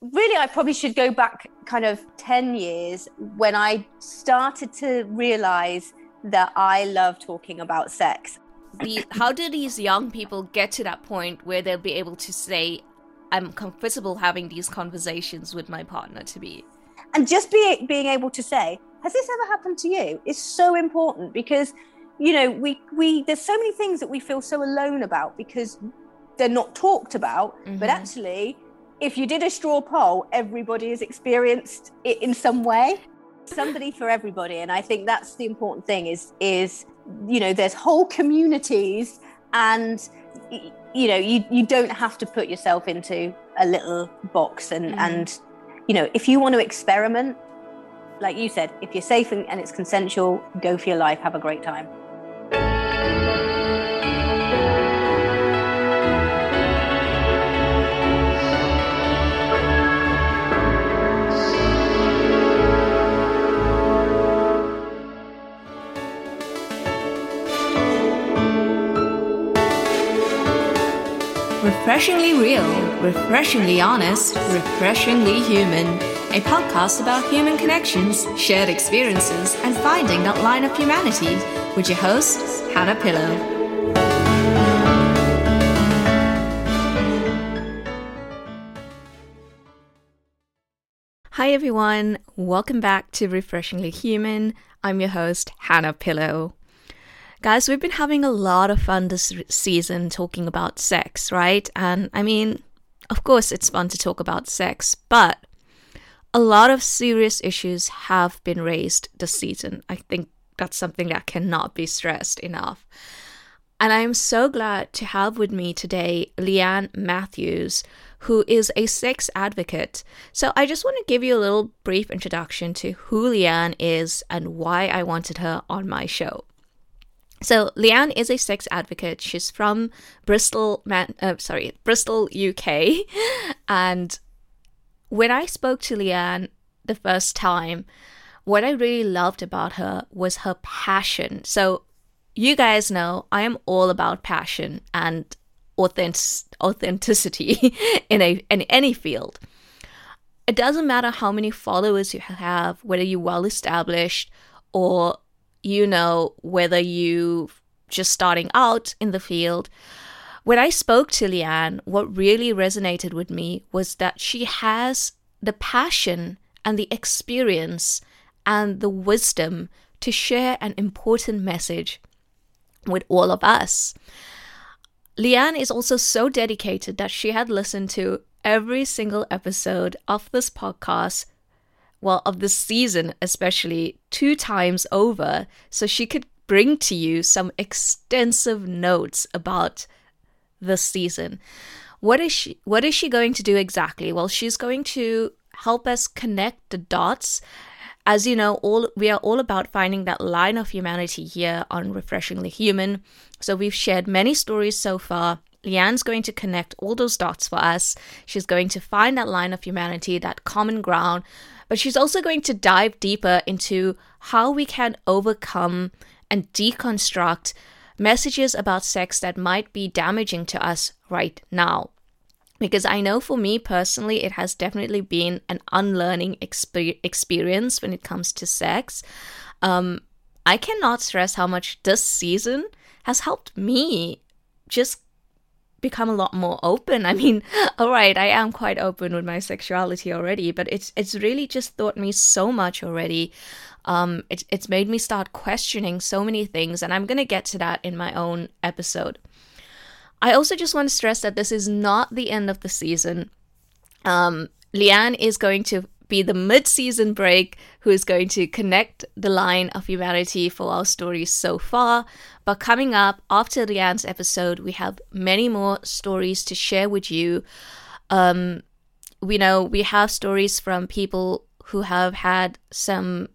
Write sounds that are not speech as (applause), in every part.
really, I probably should go back kind of 10 years when I started to realize that I love talking about sex. The, how do these young people get to that point where they'll be able to say, I'm comfortable having these conversations with my partner to be? And just be, being able to say, has this ever happened to you? is so important because, you know, we, we, there's so many things that we feel so alone about because they're not talked about. Mm-hmm. But actually, if you did a straw poll, everybody has experienced it in some way. Somebody for everybody, and I think that's the important thing. Is is you know there's whole communities, and you know you you don't have to put yourself into a little box, and mm. and you know if you want to experiment, like you said, if you're safe and, and it's consensual, go for your life, have a great time. Refreshingly real, refreshingly honest, refreshingly human. A podcast about human connections, shared experiences, and finding that line of humanity with your host, Hannah Pillow. Hi everyone, welcome back to Refreshingly Human. I'm your host, Hannah Pillow. Guys, we've been having a lot of fun this season talking about sex, right? And I mean, of course, it's fun to talk about sex, but a lot of serious issues have been raised this season. I think that's something that cannot be stressed enough. And I am so glad to have with me today Leanne Matthews, who is a sex advocate. So I just want to give you a little brief introduction to who Leanne is and why I wanted her on my show. So Leanne is a sex advocate. She's from Bristol, Man- uh, sorry, Bristol, UK. (laughs) And when I spoke to Leanne the first time, what I really loved about her was her passion. So you guys know I am all about passion and authentic- authenticity (laughs) in a in any field. It doesn't matter how many followers you have, whether you're well established or you know whether you just starting out in the field. When I spoke to Leanne, what really resonated with me was that she has the passion and the experience and the wisdom to share an important message with all of us. Leanne is also so dedicated that she had listened to every single episode of this podcast well, of the season, especially two times over, so she could bring to you some extensive notes about the season. What is she what is she going to do exactly? Well, she's going to help us connect the dots. As you know, all we are all about finding that line of humanity here on Refreshingly Human. So we've shared many stories so far. Leanne's going to connect all those dots for us. She's going to find that line of humanity, that common ground but she's also going to dive deeper into how we can overcome and deconstruct messages about sex that might be damaging to us right now. Because I know for me personally, it has definitely been an unlearning exper- experience when it comes to sex. Um, I cannot stress how much this season has helped me just become a lot more open. I mean, (laughs) all right, I am quite open with my sexuality already, but it's it's really just taught me so much already. Um, it, it's made me start questioning so many things, and I'm gonna get to that in my own episode. I also just want to stress that this is not the end of the season. Um, Leanne is going to be the mid season break who is going to connect the line of humanity for our stories so far. But coming up after Leanne's episode, we have many more stories to share with you. Um, we know we have stories from people who have had some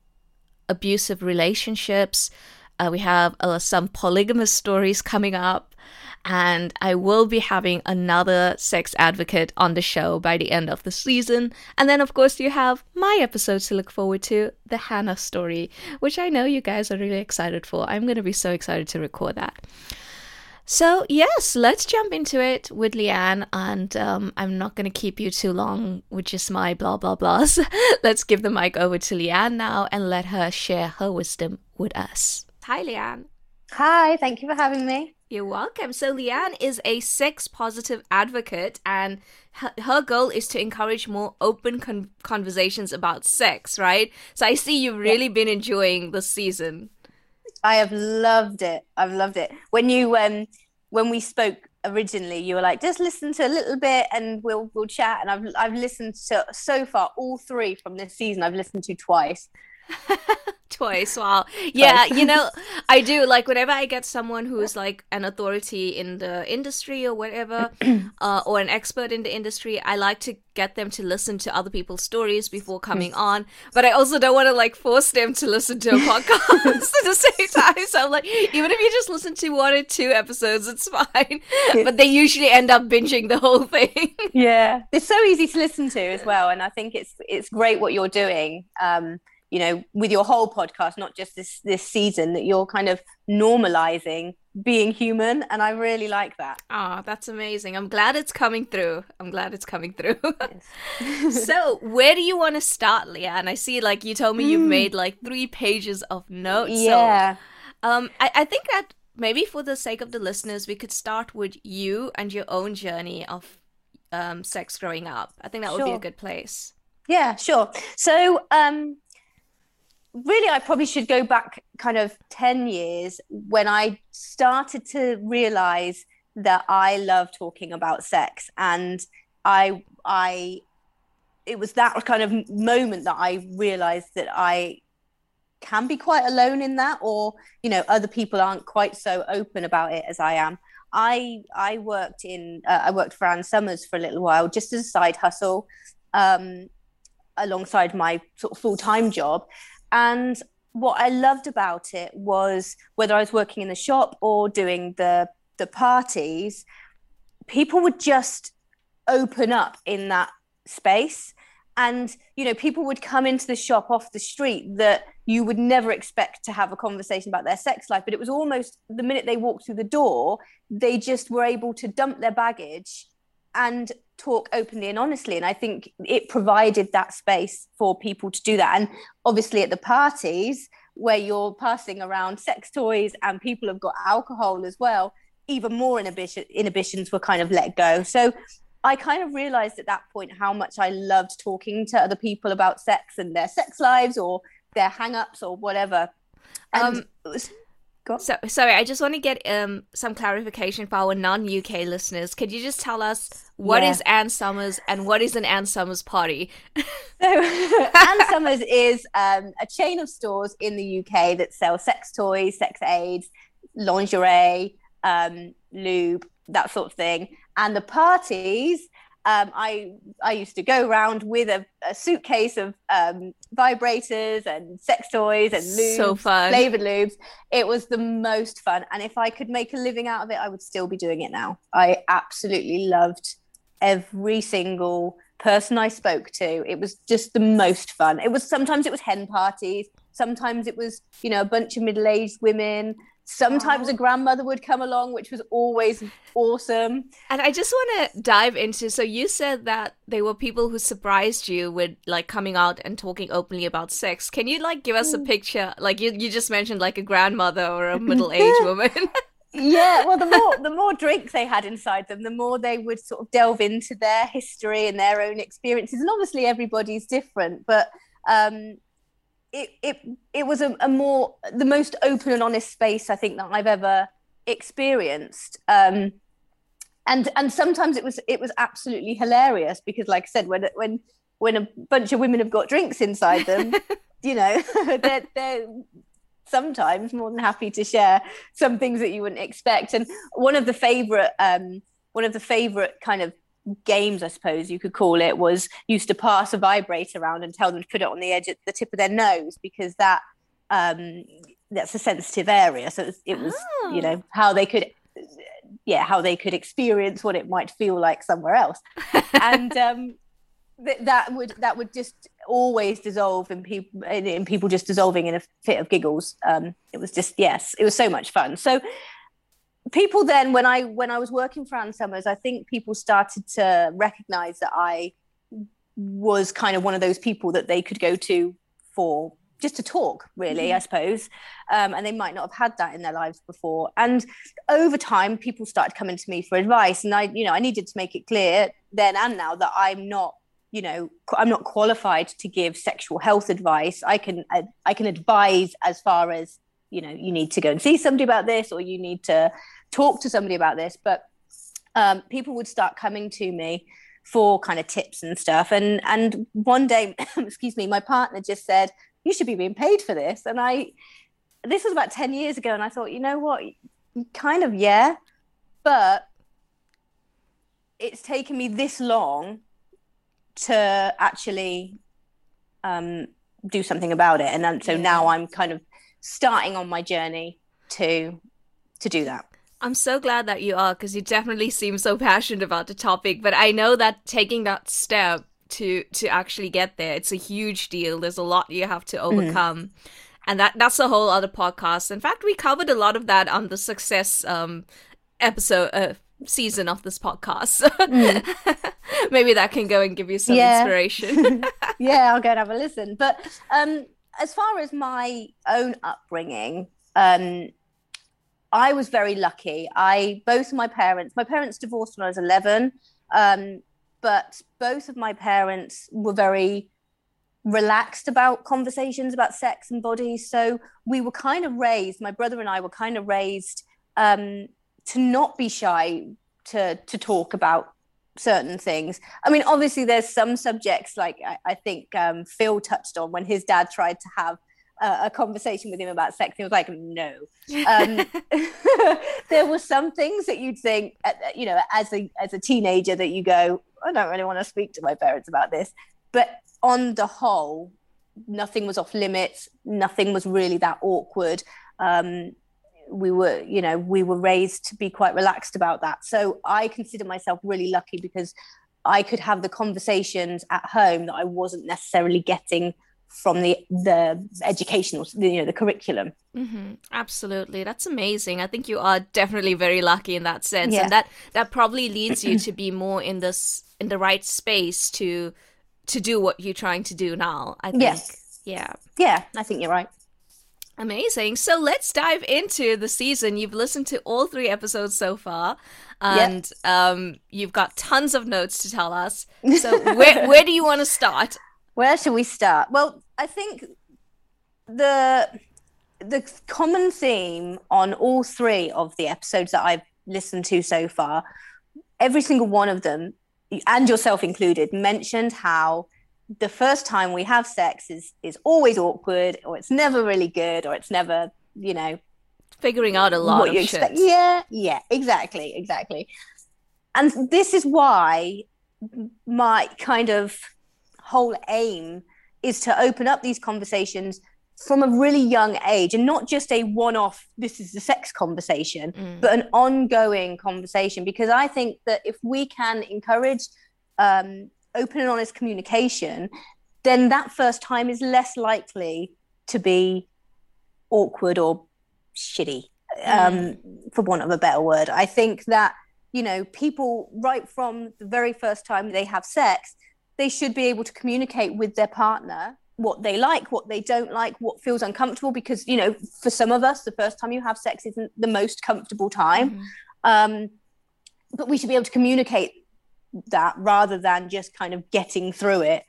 abusive relationships. Uh, we have uh, some polygamous stories (laughs) coming up and I will be having another sex advocate on the show by the end of the season. And then, of course, you have my episodes to look forward to the Hannah story, which I know you guys are really excited for. I'm going to be so excited to record that. So, yes, let's jump into it with Leanne. And um, I'm not going to keep you too long with just my blah, blah, blahs. (laughs) let's give the mic over to Leanne now and let her share her wisdom with us. Hi, Leanne. Hi, thank you for having me. You're welcome. So, Leanne is a sex positive advocate, and her, her goal is to encourage more open con- conversations about sex, right? So, I see you've really yeah. been enjoying this season. I have loved it. I've loved it. When you um when we spoke originally, you were like, just listen to a little bit and we'll we'll chat. And I've I've listened to so far all three from this season. I've listened to twice. (laughs) twice wow (laughs) yeah you know (laughs) i do like whenever i get someone who's like an authority in the industry or whatever (clears throat) uh, or an expert in the industry i like to get them to listen to other people's stories before coming on but i also don't want to like force them to listen to a podcast at the same time so i'm like even if you just listen to one or two episodes it's fine but they usually end up binging the whole thing. Yeah it's so easy to listen to as well and i think it's it's great what you're doing um you know with your whole podcast not just this this season that you're kind of normalizing being human and i really like that. Ah oh, that's amazing. I'm glad it's coming through. I'm glad it's coming through. (laughs) So where do you want to start leah? And i see like you told me you've hmm. made like three pages of notes yeah. so, um I, I think that maybe for the sake of the listeners we could start with you and your own journey of um sex growing up. I think that would be a good place. Yeah sure. So um really i probably should go back kind of 10 years when i started to realize that i love talking about sex. And i i it was that kind of moment that i realized that i can be quite alone in that or you know other people aren't quite so open about it as i am. I i worked in uh, i worked for Ann Summers for a little while just as a side hustle um, alongside my sort of full-time job and what I loved about it was whether I was working in the shop or doing the the parties, people would just open up in that space. And you know, people would come into the shop off the street that you would never expect to have a conversation about their sex life. But it was almost the minute they walked through the door, they just were able to dump their baggage and talk openly and honestly. And i think it provided that space for people to do that. And obviously at the parties where you're passing around sex toys and people have got alcohol as well even more inhibition, inhibitions were kind of let go. So i kind of realized at that point how much i loved talking to other people about sex and their sex lives or their hang-ups or whatever. And um, was, so, sorry, I just want to get um, some clarification for our non-UK listeners. Could you just tell us what yeah. is Ann Summers and what is an Ann Summers party? (laughs) so, Ann Summers is um, a chain of stores in the UK that sell sex toys, sex aids, lingerie, um, lube, that sort of thing. And the parties um, I I used to go around with a, a suitcase of um, vibrators and sex toys and lubes, so flavored lubes. It was the most fun, and if I could make a living out of it, I would still be doing it now. I absolutely loved every single person I spoke to. It was just the most fun. It was sometimes it was hen parties, sometimes it was you know a bunch of middle aged women Sometimes a grandmother would come along, which was always awesome. And I just want to dive into so you said that they were people who surprised you with like coming out and talking openly about sex. Can you like give us a mm. picture? Like you, you just mentioned like a grandmother or a (laughs) middle-aged woman. yeah, well the more (laughs) the more drinks they had inside them, the more they would sort of delve into their history and their own experiences. And obviously everybody's different, but um it it it was a, a, more the most open and honest space I think that I've ever experienced. Um, and and sometimes it was it was absolutely hilarious because, like I said, when when when a bunch of women have got drinks inside them, (laughs) you know, (laughs) they're they're sometimes more than happy to share some things that you wouldn't expect. And one of the favorite um, one of the favorite kind of games, I suppose you could call it, was used to pass a vibrator around and tell them to put it on the edge at the tip of their nose because that um, that's a sensitive area. So it was, it was oh. you know oh. how they could yeah how they could experience what it might feel like somewhere else and (laughs) um, th- that would that would just always dissolve in people in, in, people just dissolving in a fit of giggles um, it was just yes it was so much fun so people then when I when I was working for Ann Summers, I think people started to recognize that I was kind of one of those people that they could go to for just to talk really mm-hmm. i suppose. Um, and they might not have had that in their lives before. And over time people started coming to me for advice. And i you know i needed to make it clear then and now that i'm not you know i'm not qualified to give sexual health advice. I can I, I can advise as far as you know you need to go and see somebody about this or you need to talk to somebody about this but um, people would start coming to me for kind of tips and stuff and and one day (coughs) excuse me my partner just said you should be being paid for this. And I, this was about 10 years ago. And I thought, you know what? Kind of, yeah. But it's taken me this long to actually um, do something about it. And then, so now I'm kind of starting on my journey to to do that. I'm so glad that you are because you definitely seem so passionate about the topic. But I know that taking that step to to actually get there. It's a huge deal. There's a lot you have to mm. overcome. Mm. And that that's a whole other podcast. In fact, we covered a lot of that on the success um episode uh, season of this podcast. Mm. (laughs) Maybe that can go and give you some yeah. inspiration. (laughs) (laughs) yeah, I'll go and have a listen. But um as far as my own upbringing, um I was very lucky. I both my parents, my parents divorced when I was 11. Um, but both of my parents were very relaxed about conversations about sex and bodies. So we were kind of raised, my brother and I were kind of raised um, to not be shy to to talk about certain things. I mean, obviously, there's some subjects like I, I think um, Phil touched on when his dad tried to have a, a conversation with him about sex. He was like, no. Um, (laughs) (laughs) there were some things that you'd think, uh, you know, as a as a teenager, that you go, I don't really want to speak to my parents about this. But on the whole, nothing was off limits. Nothing was really that awkward. Um, we were, you know, we were raised to be quite relaxed about that. So I consider myself really lucky because I could have the conversations at home that I wasn't necessarily getting from the the educational you know the curriculum mm-hmm. absolutely that's amazing i think you are definitely very lucky in that sense yeah. and that that probably leads you to be more in this in the right space to to do what you're trying to do now i think yes yeah yeah i think you're right Amazing. So let's dive into the season. You've listened to all three episodes so far, and yep. um, you've got tons of notes to tell us. So (laughs) where where do you want to start? Where should we start? Well, I think the the common theme on all three of the episodes that I've listened to so far, every single one of them, and yourself included, mentioned how the first time we have sex is is always awkward, or it's never really good, or it's never, you know, figuring out a lot what you expect. Shit. Yeah, yeah, exactly, exactly. And this is why my kind of whole aim is to open up these conversations from a really young age and not just a one off, this is the sex conversation, mm. but an ongoing conversation. Because I think that if we can encourage um, open and honest communication, then that first time is less likely to be awkward or shitty, um, mm. for want of a better word. I think that, you know, people right from the very first time they have sex, they should be able to communicate with their partner what they like, what they don't like, what feels uncomfortable. Because, you know, for some of us, the first time you have sex isn't the most comfortable time. Mm-hmm. Um, but we should be able to communicate that rather than just kind of getting through it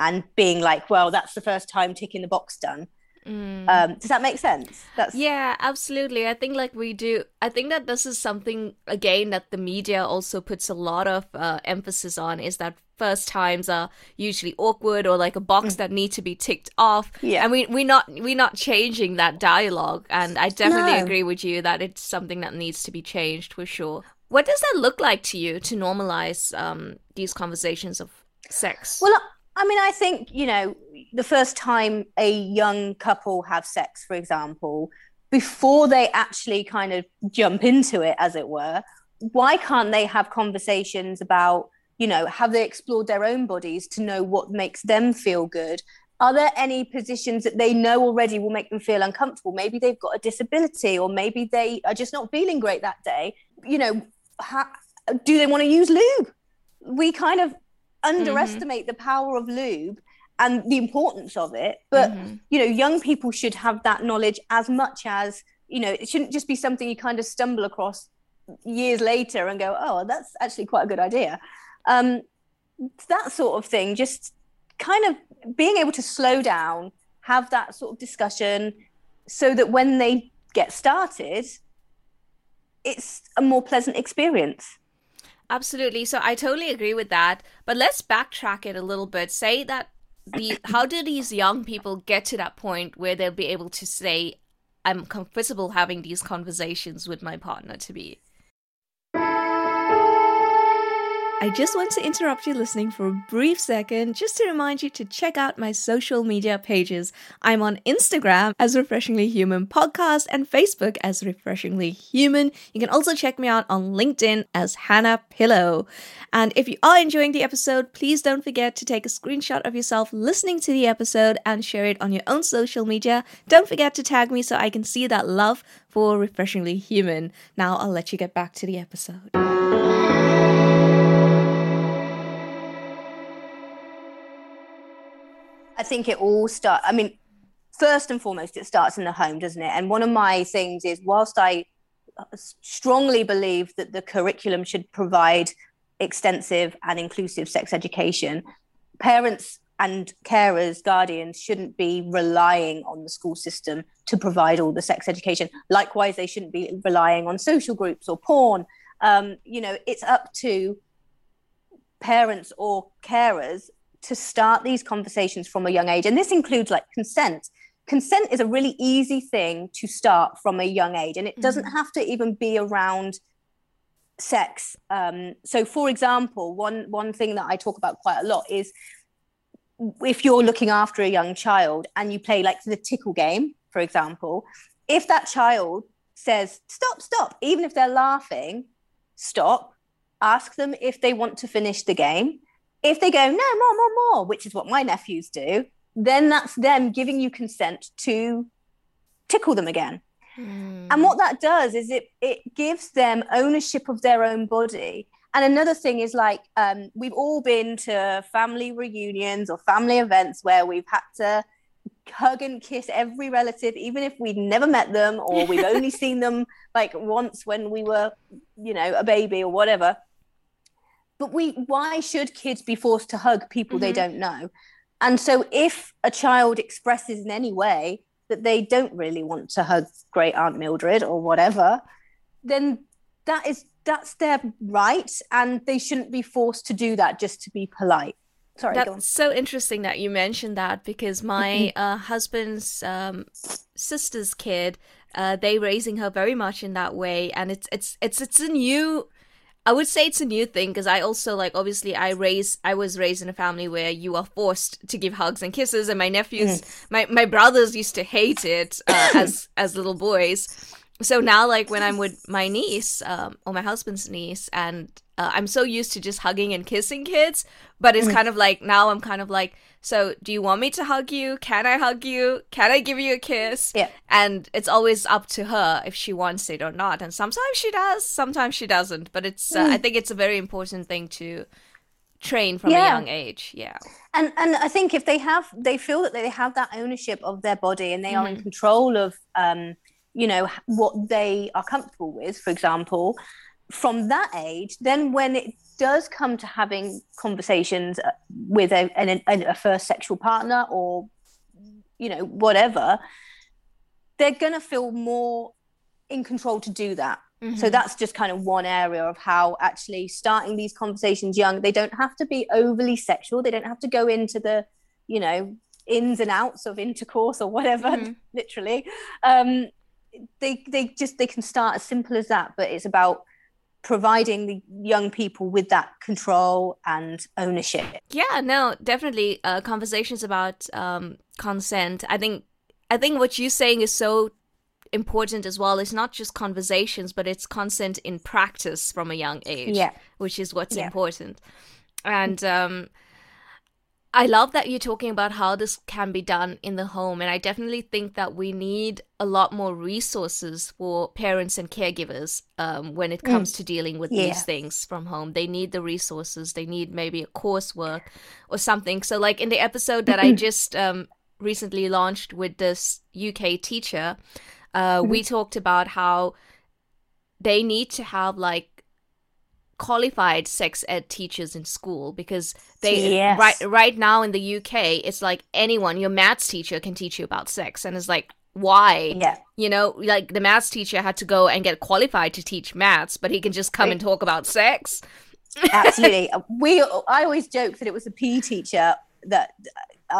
and being like, well, that's the first time ticking the box done. Mm. Um, does that make sense? That's yeah, absolutely. I think like we do. I think that this is something again that the media also puts a lot of uh, emphasis on is that first times are usually awkward or like a box mm. that need to be ticked off. Yeah, and we we're not we're not changing that dialogue. And I definitely no. agree with you that it's something that needs to be changed for sure. What does that look like to you to normalize um, these conversations of sex? Well, I mean, I think you know the first time a young couple have sex, for example, before they actually kind of jump into it, as it were, why can't they have conversations about, you know, have they explored their own bodies to know what makes them feel good? are there any positions that they know already will make them feel uncomfortable maybe they've got a disability or maybe they are just not feeling great that day you know do they want to use lube we kind of underestimate mm-hmm. the power of lube and the importance of it but mm-hmm. you know young people should have that knowledge as much as you know it shouldn't just be something you kind of stumble across years later and go oh that's actually quite a good idea um, that sort of thing just kind of being able to slow down have that sort of discussion so that when they get started it's a more pleasant experience. Absolutely. So i totally agree with that. But let's backtrack it a little bit. Say that the (coughs) how do these young people get to that point where they'll be able to say i'm comfortable having these conversations with my partner to be I just want to interrupt you listening for a brief second just to remind you to check out my social media pages. I'm on Instagram as Refreshingly Human Podcast and Facebook as Refreshingly Human. You can also check me out on LinkedIn as Hannah Pillow. And if you are enjoying the episode, please don't forget to take a screenshot of yourself listening to the episode and share it on your own social media. Don't forget to tag me so I can see that love for Refreshingly Human. Now I'll let you get back to the episode. Think it all start. I mean, first and foremost, it starts in the home, doesn't it? And one of my things is, whilst I strongly believe that the curriculum should provide extensive and inclusive sex education, parents and carers, guardians shouldn't be relying on the school system to provide all the sex education. Likewise, they shouldn't be relying on social groups or porn. Um, you know, it's up to parents or carers to start these conversations from a young age. And this includes like consent. Consent is a really easy thing to start from a young age, and it doesn't mm-hmm. have to even be around sex. Um, so, for example, one one thing that I talk about quite a lot is if you're looking after a young child and you play like the tickle game, for example, if that child says stop, stop, even if they're laughing, stop. Ask them if they want to finish the game if they go, no, more, more, more, which is what my nephews do, then that's them giving you consent to tickle them again. Mm. And what that does is it it gives them ownership of their own body. And another thing is like um, we've all been to family reunions or family events where we've had to hug and kiss every relative, even if we'd never met them or we've (laughs) only seen them like once when we were, you know, a baby or whatever but we why should kids be forced to hug people mm-hmm. they don't know? And so if a child expresses in any way that they don't really want to hug great aunt mildred or whatever then that is that's their right and they shouldn't be forced to do that just to be polite. Sorry that's so interesting that you mentioned that because my uh, husband's um, sister's kid uh, they raising her very much in that way and it's it's it's it's a new I would say it's a new thing because I also like obviously I raised I was raised in a family where you are forced to give hugs and kisses, and my nephews, mm. my my brothers used to hate it uh, as (coughs) as little boys. So now, like when I'm with my niece um, or my husband's niece, and uh, I'm so used to just hugging and kissing kids, but it's mm. kind of like now I'm kind of like so, do you want me to hug you? Can I hug you? Can I give you a kiss? Yeah. And it's always up to her if she wants it or not. And sometimes she does, sometimes she doesn't. But it's, uh, I mm. think it's a very important thing to train from yeah. a young age. Yeah. And and I think if they have, they feel that they have that ownership of their body and they mm-hmm. are in mm-hmm. control of, um, you know, what they are comfortable with. For example, from that age, then when it does come to having conversations uh, with a, a, a first sexual partner or you know whatever they're going to feel more in control to do that mm-hmm. so that's just kind of one area of how actually starting these conversations young they don't have to be overly sexual they don't have to go into the you know ins and outs of intercourse or whatever mm-hmm. (laughs) literally um they they just they can start as simple as that but it's about providing the young people with that control and ownership. Yeah, no, definitely. Uh, conversations about um, consent. I think I think what you're saying is so important as well. It's not just conversations, but it's consent in practice from a young age. Yeah, which is what's yeah. important. And um, I love that you're talking about how this can be done in the home. And I definitely think that we need a lot more resources for parents and caregivers um, when it comes mm. to dealing with yeah. these things from home. They need the resources, they need maybe a coursework or something. So, like in the episode that I just um, recently launched with this UK teacher, uh, mm-hmm. we talked about how they need to have like qualified sex ed teachers in school because they yes. right right now in the UK it's like anyone your maths teacher can teach you about sex and it's like why yeah you know like the maths teacher had to go and get qualified to teach maths but he can just come right. and talk about sex absolutely (laughs) we i always joke that it was a PE teacher that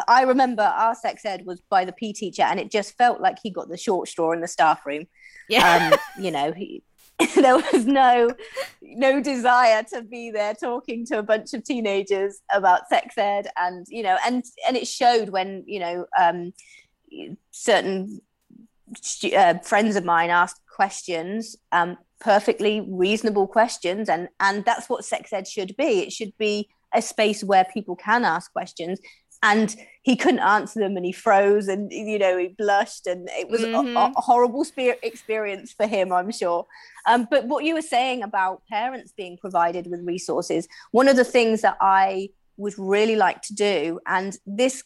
I remember our sex ed was by the PE teacher, and it just felt like he got the short straw in the staff room. Yeah, um, (laughs) you know, he, (laughs) there was no no desire to be there talking to a bunch of teenagers about sex ed and you know and and it showed when you know um, certain uh, friends of mine asked questions um, perfectly reasonable questions and and that's what sex ed should be. It should be a space where people can ask questions and he couldn't answer them and he froze and you know he blushed and it was mm-hmm. a, a, horrible spirit experience for him i'm sure. Um, but what you were saying about parents being provided with resources one of the things that i would really like to do and this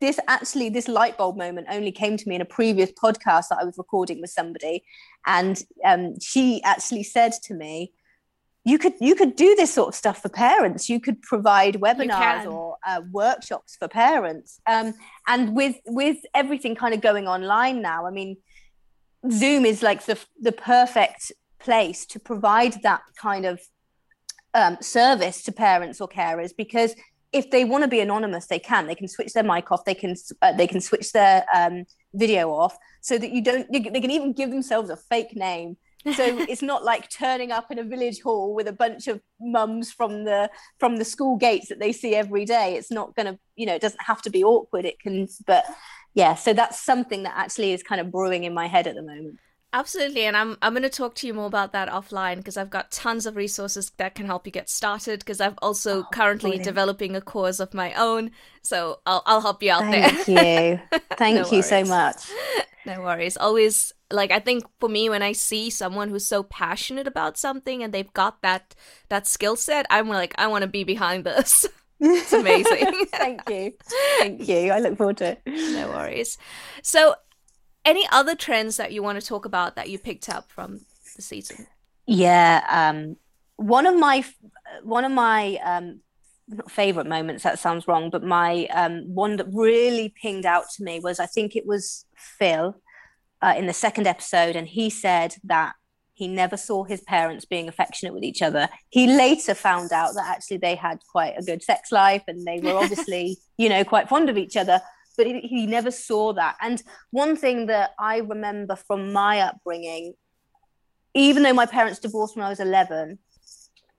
this actually this light bulb moment only came to me in a previous podcast that i was recording with somebody. And um, she actually said to me you could you could do this sort of stuff for parents. You could provide webinars or uh, workshops for parents. Um, and with with everything kind of going online now i mean zoom is like the the perfect place to provide that kind of um, service to parents or carers because if they want to be anonymous they can. They can switch their mic off. They can uh, they can switch their um, video off so that you don't they can even give themselves a fake name so it's not like turning up in a village hall with a bunch of mums from the from the school gates that they see every day. It's not going to you know it doesn't have to be awkward. It can but yeah so that's something that actually is kind of brewing in my head at the moment Absolutely, and I'm I'm going to talk to you more about that offline because I've got tons of resources that can help you get started. Because I'm also oh, currently brilliant. developing a course of my own, so I'll I'll help you out Thank there. Thank you, (laughs) thank no you so much. No worries. Always like I think for me when I see someone who's so passionate about something and they've got that that skill set, I'm like I want to be behind this. (laughs) it's amazing. (laughs) Thank you. Thank you. I look forward to it. No worries. So any other trends that you want to talk about that you picked up from the season? Yeah, um, one of my one of my um, favorite moments. That sounds wrong, but my um, one that really pinged out to me was I think it was Phil uh, in the second episode, and he said that he never saw his parents being affectionate with each other. He later found out that actually they had quite a good sex life and they were (laughs) obviously, you know, quite fond of each other but he never saw that. And one thing that I remember from my upbringing, even though my parents divorced when I was 11,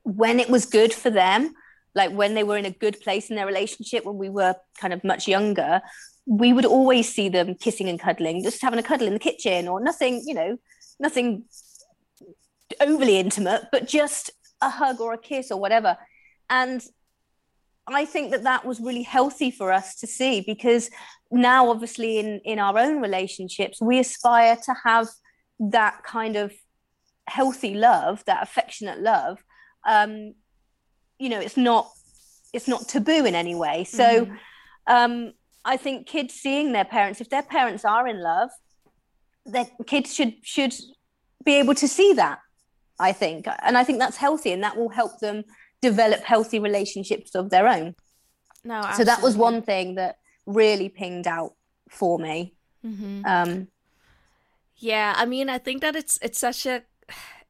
when it was good for them, like when they were in a good place in their relationship, when we were kind of much younger, we would always see them kissing and cuddling, just having a cuddle in the kitchen or nothing, you know, nothing overly intimate, but just a hug or a kiss or whatever. And I think that that was really healthy for us to see because now, obviously, in in our own relationships, we aspire to have that kind of healthy love, that affectionate love. Um, you know, it's not it's not taboo in any way. So, mm-hmm. um, I think kids seeing their parents, if their parents are in love, their kids should should be able to see that. I think, and I think that's healthy, and that will help them develop healthy relationships of their own. No, absolutely. so that was one thing that really pinged out for me. Mm-hmm. Um, yeah, I mean, I think that it's it's such a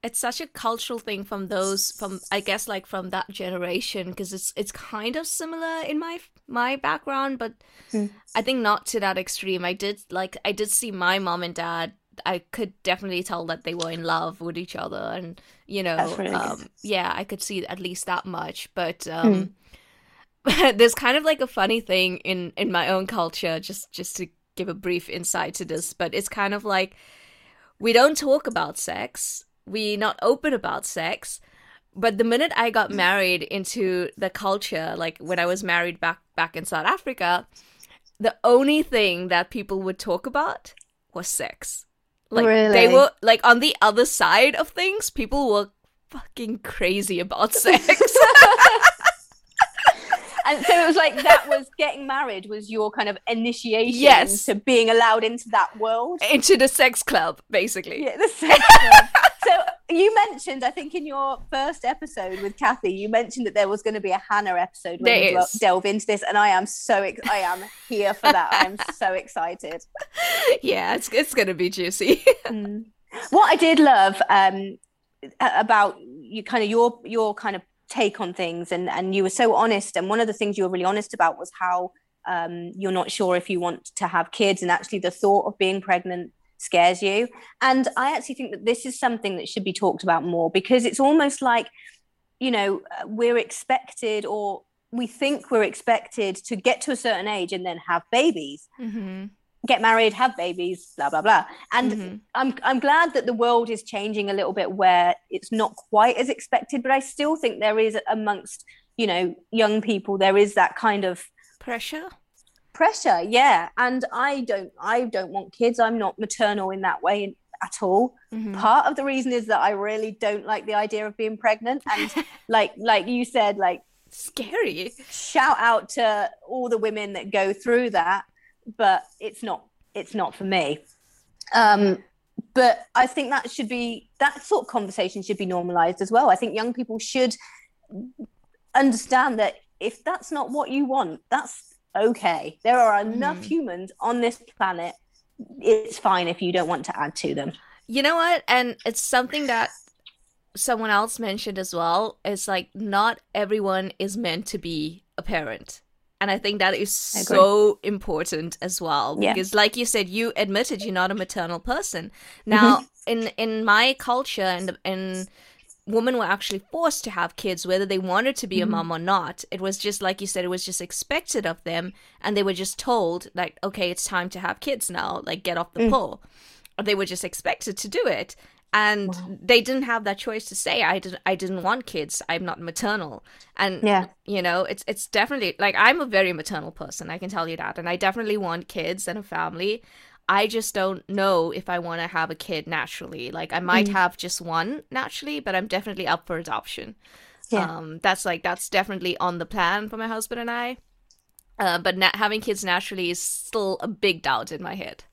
it's such a cultural thing from those from I guess like from that generation because it's it's kind of similar in my my background, but mm. I think not to that extreme. I did like I did see my mom and dad I could definitely tell that they were in love with each other, and you know, really um, yeah, I could see at least that much. But um, mm. (laughs) there's kind of like a funny thing in in my own culture, just just to give a brief insight to this. But it's kind of like we don't talk about sex, we're not open about sex, but the minute I got married into the culture, like when I was married back back in South Africa, the only thing that people would talk about was sex. Like Really? they were like on the other side of things, people were fucking crazy about (laughs) sex. (laughs) And so it was like that was (laughs) getting married was your kind of initiation Yes. to being allowed into that world. Into the sex club, basically. Yeah, the sex club. (laughs) so you mentioned, I think, in your first episode with Kathy, you mentioned that there was going to be a Hannah episode where There we is. delve into this, and I am so ex- I am here for that. I'm (laughs) so excited. Yeah, it's it's gonna be juicy. What I did love um, about you, kind of your your kind of take on things, and and you were so honest. And one of the things you were really honest about was how um, you're not sure if you want to have kids, and actually the thought of being pregnant scares you. And I actually think that this is something that should be talked about more because it's almost like, you know, uh, we're expected or we think we're expected to get to a certain age and then have babies mm-hmm. Get married, have babies, blah blah blah. And Mhm. I'm I'm glad that the world is changing a little bit where it's not quite as expected, but I still think there is amongst you know young people there is that kind of Pressure. pressure, yeah. And I don't I don't want kids. I'm not maternal in that way at all. Mhm. Part of the reason is that I really don't like the idea of being pregnant, and (laughs) like like you said, like Scary. shout out to all the women that go through that but it's not it's not for me um but i think that should be that sort of conversation should be normalized as well i think young people should understand that if that's not what you want that's okay there are enough Mhm. humans on this planet it's fine if you don't want to add to them You know what? And it's something that someone else mentioned as well. It's like not everyone is meant to be a parent. And I think that is so important as well. Yeah. Because like you said, you admitted you're not a maternal person. Mm-hmm. Now in in my culture and and women were actually forced to have kids whether they wanted to be a mm-hmm. mom or not. It was just like you said, it was just expected of them and they were just told like, okay, it's time to have kids now, like get off the mm. pill. Or they were just expected to do it and they didn't have that choice to say i didn't i didn't want kids. I'm not maternal. And Yeah. you know it's it's definitely like i'm a very maternal person i can tell you that. And i definitely want kids and a family. I just don't know if i want to have a kid naturally. Like i might have just one naturally but i'm definitely up for adoption. Yeah. um that's like that's definitely on the plan for my husband and i. Uh, but na- having kids naturally is still a big doubt in my head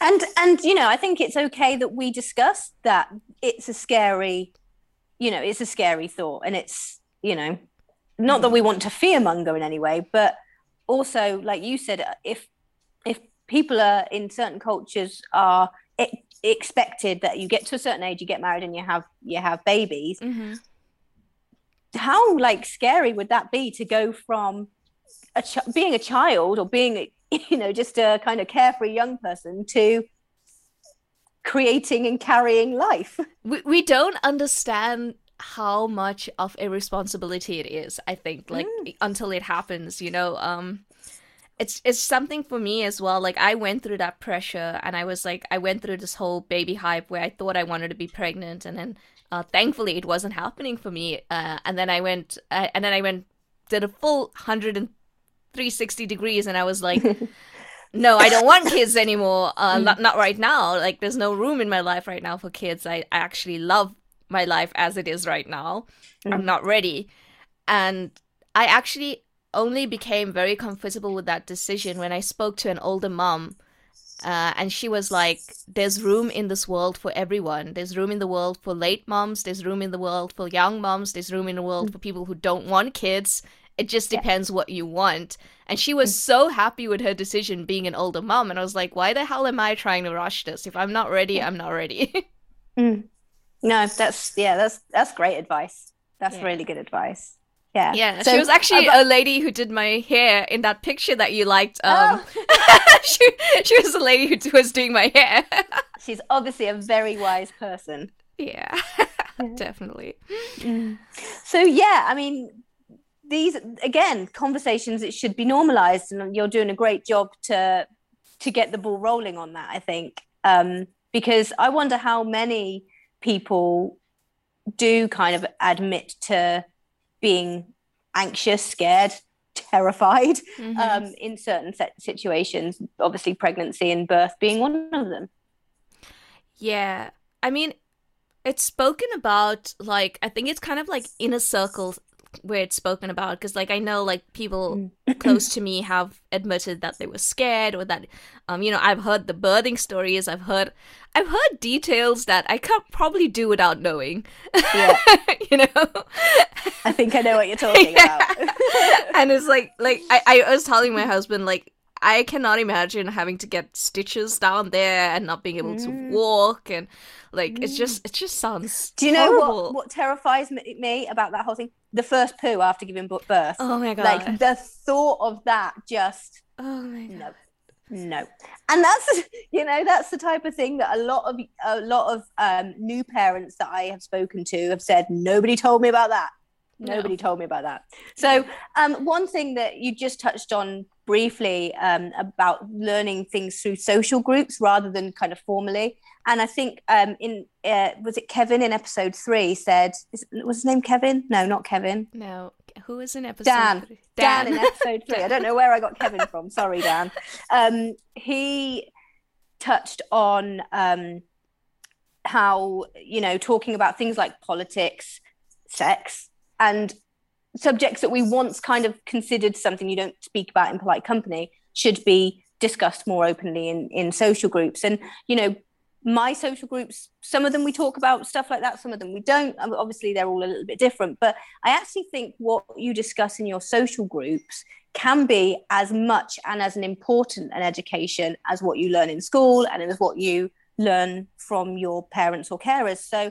and and you know i think it's okay that we discuss that it's a scary you know it's a scary thought and it's you know not that we want to fearmonger in any way but also like you said if if people are in certain cultures are e- expected that you get to a certain age you get married and you have you have babies mm-hmm. how like scary would that be to go from a ch- being a child or being (laughs) you know just a kind of carefree young person to creating and carrying life. (laughs) We, we don't understand how much of a responsibility it is i think like until it happens you know um it's it's something for me as well like i went through that pressure and i was like i went through this whole baby hype where i thought i wanted to be pregnant and then uh, thankfully it wasn't happening for me uh, and then i went uh, and then i went did a full 10360 degrees and i was like (laughs) no, I don't want kids anymore. Uh, not, not right now. Like, there's no room in my life right now for kids. I, I actually love my life as it is right now. I'm not ready. And I actually only became very comfortable with that decision when I spoke to an older mom. Uh, and she was like, There's room in this world for everyone. There's room in the world for late moms. There's room in the world for young moms. There's room in the world for people who don't want kids. It just depends what you want. And she was mm. so happy with her decision being an older mom. And I was like, why the hell am I trying to rush this? If I'm not ready, I'm not ready. (laughs) Mm. no that's yeah that's that's great advice that's Yeah. really good advice yeah yeah. So she was actually about- a lady who did my hair in that picture that you liked. Oh. Um, Oh. (laughs) she, she was the lady who was doing my hair. (laughs) she's obviously a very wise person yeah, definitely. Mm. so yeah i mean these again conversations that should be normalized and you're doing a great job to to get the ball rolling on that i think um because i wonder how many people do kind of admit to being anxious, scared, (laughs) terrified mm-hmm. um, in certain set situations. Obviously, pregnancy and birth being one of them. Yeah. I mean, it's spoken about like I think it's kind of like inner circles where it's spoken about because like i know like people mm. close (laughs) to me have admitted that they were scared or that um you know i've heard the birthing stories i've heard i've heard details that i can't probably do without knowing yeah (laughs) you know i think i know what you're talking yeah. about (laughs) and it's like like I, I was telling my husband like I cannot imagine having to get stitches down there and not being able mm. to walk and like mm. it's just it just sounds. Do you know what what terrifies me about that whole thing? The first poo after giving birth. Oh my god! Like the thought of that just. Oh my god. No. No, and that's (laughs) you know that's the type of thing that a lot of a lot of um, new parents that I have spoken to have said. Nobody told me about that. Nobody no. told me about that. So, um, one thing that you just touched on briefly um, about learning things through social groups rather than kind of formally. And I think um, in uh, was it Kevin in episode three said is, was his name Kevin? No, not Kevin. No, who is in episode? Dan. Three? Dan. Dan in episode three. I don't know where I got Kevin from. Sorry, Dan. Um, he touched on um, how you know talking about things like politics, sex, and subjects that we once kind of considered something you don't speak about in polite company should be discussed more openly in, in social groups. And, you know, my social groups, some of them we talk about stuff like that, some of them we don't. Obviously, they're all a little bit different. But I actually think what you discuss in your social groups can be as much and as an important an education as what you learn in school and as what you learn from your parents or carers. So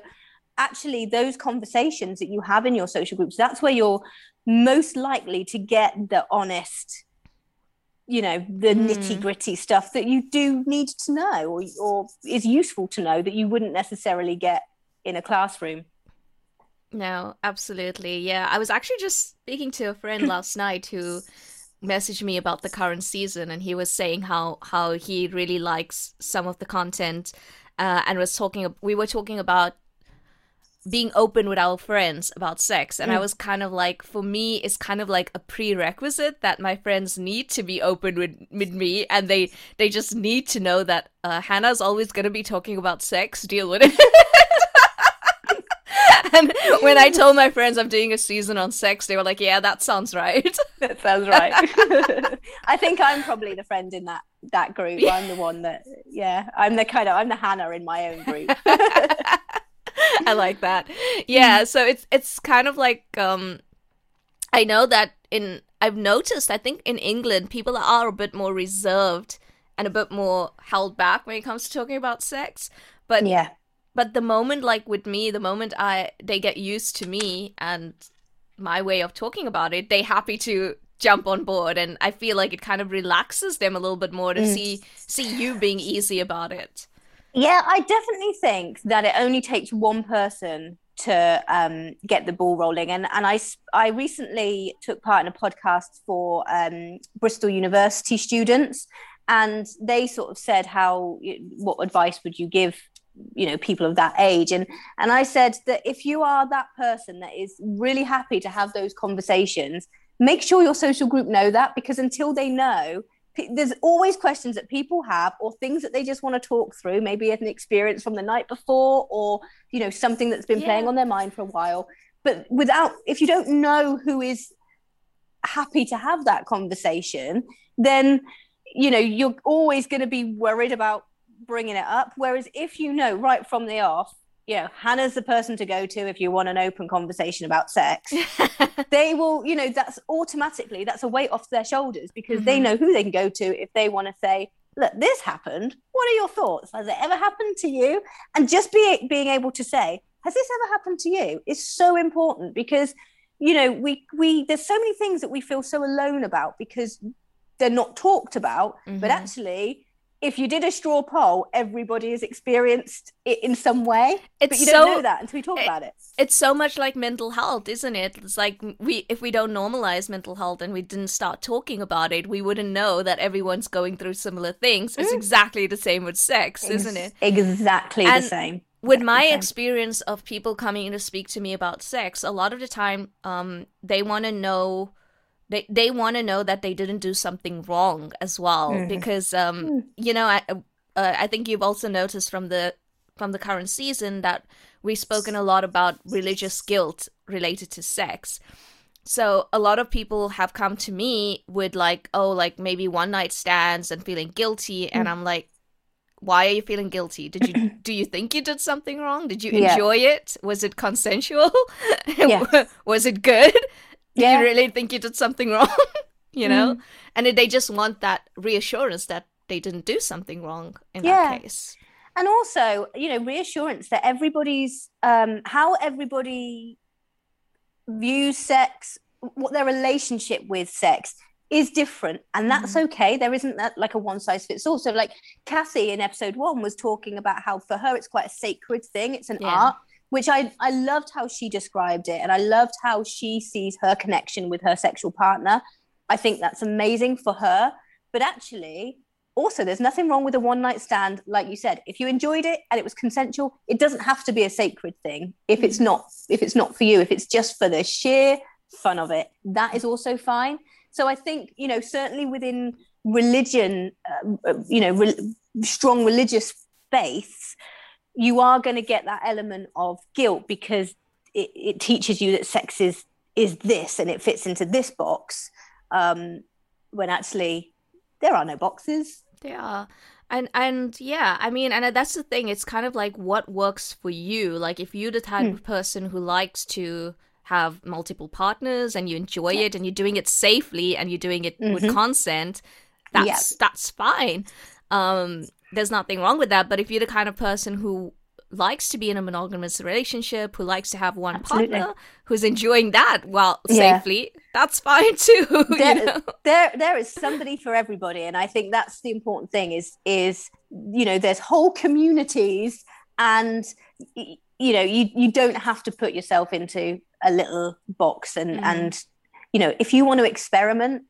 actually those conversations that you have in your social groups that's where you're most likely to get the honest you know the mm. nitty gritty stuff that you do need to know or, or is useful to know that you wouldn't necessarily get in a classroom no absolutely yeah i was actually just speaking to a friend (laughs) last night who messaged me about the current season and he was saying how how he really likes some of the content uh, and was talking we were talking about being open with our friends about sex. And mm. i was kind of like for me it's kind of like a prerequisite that my friends need to be open with, with me. And they they just need to know that uh, hannah's always going to be talking about sex. Deal with it? (laughs) And when i told my friends i'm doing a season on sex they were like yeah that sounds right. (laughs) That sounds right. (laughs) I think i'm probably the friend in that that group. Yeah. i'm the one that yeah i'm the kind of i'm the hannah in my own group (laughs) I like that. Yeah, so it's it's kind of like um I know that in I've noticed I think in England people are a bit more reserved and a bit more held back when it comes to talking about sex. But yeah. But the moment like with me, the moment I they get used to me and my way of talking about it, they happy to jump on board and I feel like it kind of relaxes them a little bit more to mm. see see you being easy about it. Yeah, I definitely think that it only takes one person to um, get the ball rolling. And and I I recently took part in a podcast for um, Bristol University students, and they sort of said how what advice would you give you know people of that age and and i said that if you are that person that is really happy to have those conversations make sure your social group know that because until they know there's always questions that people have or things that they just want to talk through maybe an experience from the night before or you know something that's been yeah. playing on their mind for a while but without if you don't know who is happy to have that conversation then you know you're always going to be worried about bringing it up whereas if you know right from the off you know, Hannah's the person to go to if you want an open conversation about sex. (laughs) they will, you know, that's automatically that's a weight off their shoulders because mm-hmm. they know who they can go to if they want to say, look, this happened. What are your thoughts? Has it ever happened to you? And just be, being able to say, has this ever happened to you is so important because, you know, we we there's so many things that we feel so alone about because they're not talked about, mm-hmm. but actually if you did a straw poll, everybody has experienced it in some way. It's but you don't know that until we talk it, about it. It's so much like mental health, isn't it? It's like we if we don't normalize mental health and we didn't start talking about it, we wouldn't know that everyone's going through similar things. It's mm. exactly the same with sex, isn't it? Exactly and, the same. with my experience of people coming in to speak to me about sex, a lot of the time, um, they want to know, they they want to know that they didn't do something wrong as well, mm. because um, mm. you know, I uh, I think you've also noticed from the from the current season that we've spoken a lot about religious guilt related to sex. So a lot of people have come to me with like, oh, like maybe one night stands and feeling guilty, mm. and I'm like, why are you feeling guilty? Did you (clears throat) do you think you did something wrong? Did you yeah. enjoy it? Was it consensual? (laughs) Yeah. (laughs) was it good? Do yeah. you really think you did something (laughs) wrong? you know? Mm. And they just want that reassurance that they didn't do something wrong in yeah. that case. And also, you know, reassurance that everybody's um how everybody views sex, what their relationship with sex is different and that's mm. okay there isn't that like a one size fits all so like cassie in episode one was talking about how for her it's quite a sacred thing it's an yeah. art which i i loved how she described it and i loved how she sees her connection with her sexual partner. I think that's amazing for her. But actually also there's nothing wrong with a one night stand like you said. If you enjoyed it and it was consensual it doesn't have to be a sacred thing if it's mm. not if it's not for you if it's just for the sheer fun of it. That is also fine. So I think, you know, certainly within religion, uh, you know, re- strong religious faiths, you are going to get that element of guilt because it, it, teaches you that sex is is this and it fits into this box um, when actually there are no boxes. There are and and yeah i mean and that's the thing it's kind of like what works for you like if you're the type mm. of person who likes to have multiple partners and you enjoy yeah. it and you're doing it safely and you're doing it mm-hmm. with consent, that's yeah. that's fine. Um, there's nothing wrong with that. But if you're the kind of person who likes to be in a monogamous relationship, who likes to have one Absolutely. partner, who's enjoying that while yeah. safely, that's fine (laughs) too. There, you know? there, there is somebody for everybody, and I think that's the important thing. Is is you know, there's whole communities, and you know, you you don't have to put yourself into a little box and mm. and you know if you want to experiment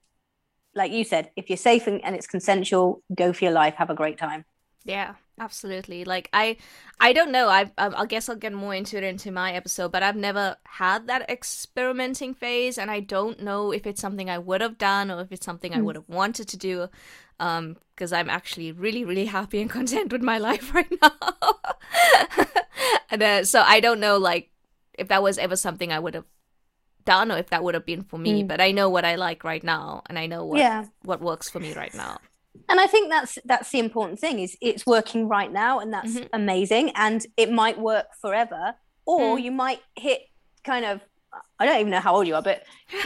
like you said if you're safe and, and it's consensual go for your life have a great time. Yeah absolutely. Like i i don't know. I i guess i'll get more into it into my episode but i've never had that experimenting phase and i don't know if it's something i would have done or if it's something mm. i would have wanted to do um because i'm actually really really happy and (laughs) content with my life (laughs) right now. (laughs) And uh, so i don't know like if that was ever something I would have done know if that would have been for me. Mm. But I know what I like right now and I know what yeah. what works for me right now. And I think that's that's the important thing is it's working right now and that's mm-hmm. amazing. And it might work forever. Or mm. you might hit kind of I don't even know how old you are, but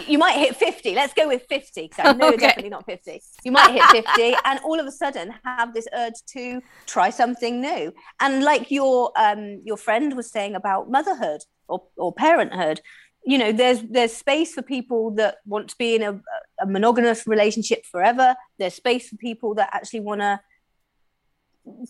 you might hit 50. Let's go with 50 because I (laughs) know okay. you're definitely not 50. You might hit 50 (laughs) and all of a sudden have this urge to try something new. And like your um, your friend was saying about motherhood or, or parenthood, you know, there's there's space for people that want to be in a, a monogamous relationship forever. There's space for people that actually want to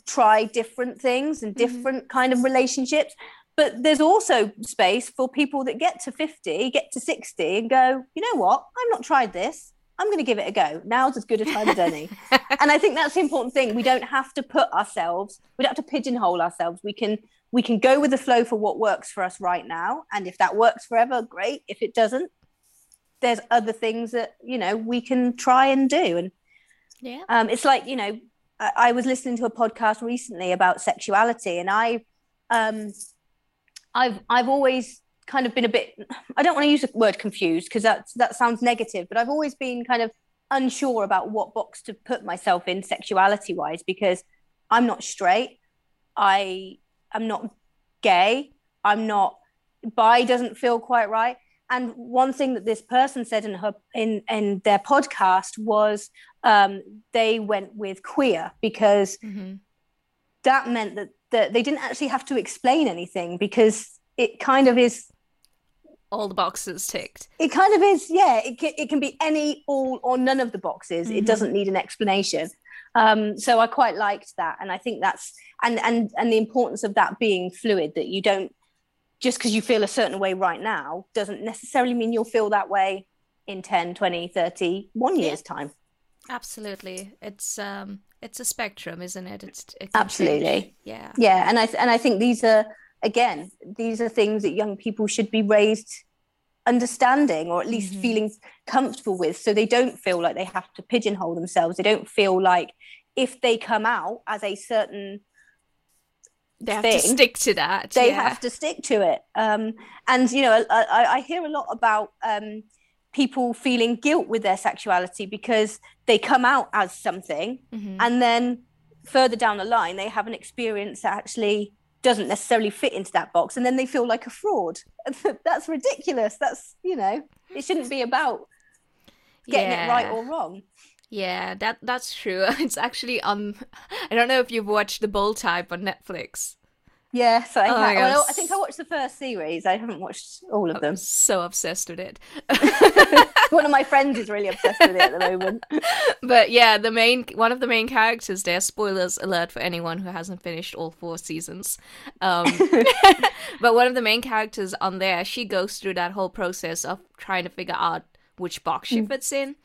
try different things and mm-hmm. different mm-hmm. kind of relationships but there's also space for people that get to 50 get to 60 and go you know what i've not tried this i'm going to give it a go now's as good a time as any (laughs) and i think that's the important thing we don't have to put ourselves we don't have to pigeonhole ourselves we can we can go with the flow for what works for us right now. And if that works forever great. If it doesn't there's other things that you know we can try and do. And yeah. um, it's like you know I, I was listening to a podcast recently about sexuality and i um I've I've always kind of been a bit I don't want to use the word confused because that that sounds negative, but I've always been kind of unsure about what box to put myself in sexuality wise because I'm not straight. I am not gay. I'm not bi doesn't feel quite right. And one thing that this person said in her in in their podcast was um, they went with queer because mm-hmm. that meant that that they didn't actually have to explain anything because it kind of is all the boxes ticked. It kind of is, yeah. It can, it can be any, all, or none of the boxes. Mm-hmm. It doesn't need an explanation. Um, so I quite liked that, and I think that's and and and the importance of that being fluid. That you don't just because you feel a certain way right now doesn't necessarily mean you'll feel that way in 10 20 30 one year's time Absolutely, it's um, it's a spectrum, isn't it? It's it absolutely, change. yeah, yeah. And I th- and I think these are again, these are things that young people should be raised understanding or at least mm-hmm. feeling comfortable with, so they don't feel like they have to pigeonhole themselves. They don't feel like if they come out as a certain they have thing, to stick to that. They yeah. have to stick to it. Um, and you know, I, I hear a lot about um, people feeling guilt with their sexuality because they come out as something mm-hmm. and then further down the line they have an experience that actually doesn't necessarily fit into that box and then they feel like a fraud. (laughs) That's ridiculous. That's you know it shouldn't be about getting yeah. it right or wrong. Yeah that that's true. (laughs) It's actually um (laughs) i don't know if you've watched the bold type on netflix Yes, I, oh well, I think I watched the first series. I haven't watched all of them. I'm so obsessed with it. (laughs) one of my (laughs) friends is really obsessed with it at the moment. (laughs) But yeah, the main one of the main characters there. Spoilers alert for anyone who hasn't finished all four seasons. Um, but one of the main characters on there, she goes through that whole process of trying to figure out which box she mm. fits in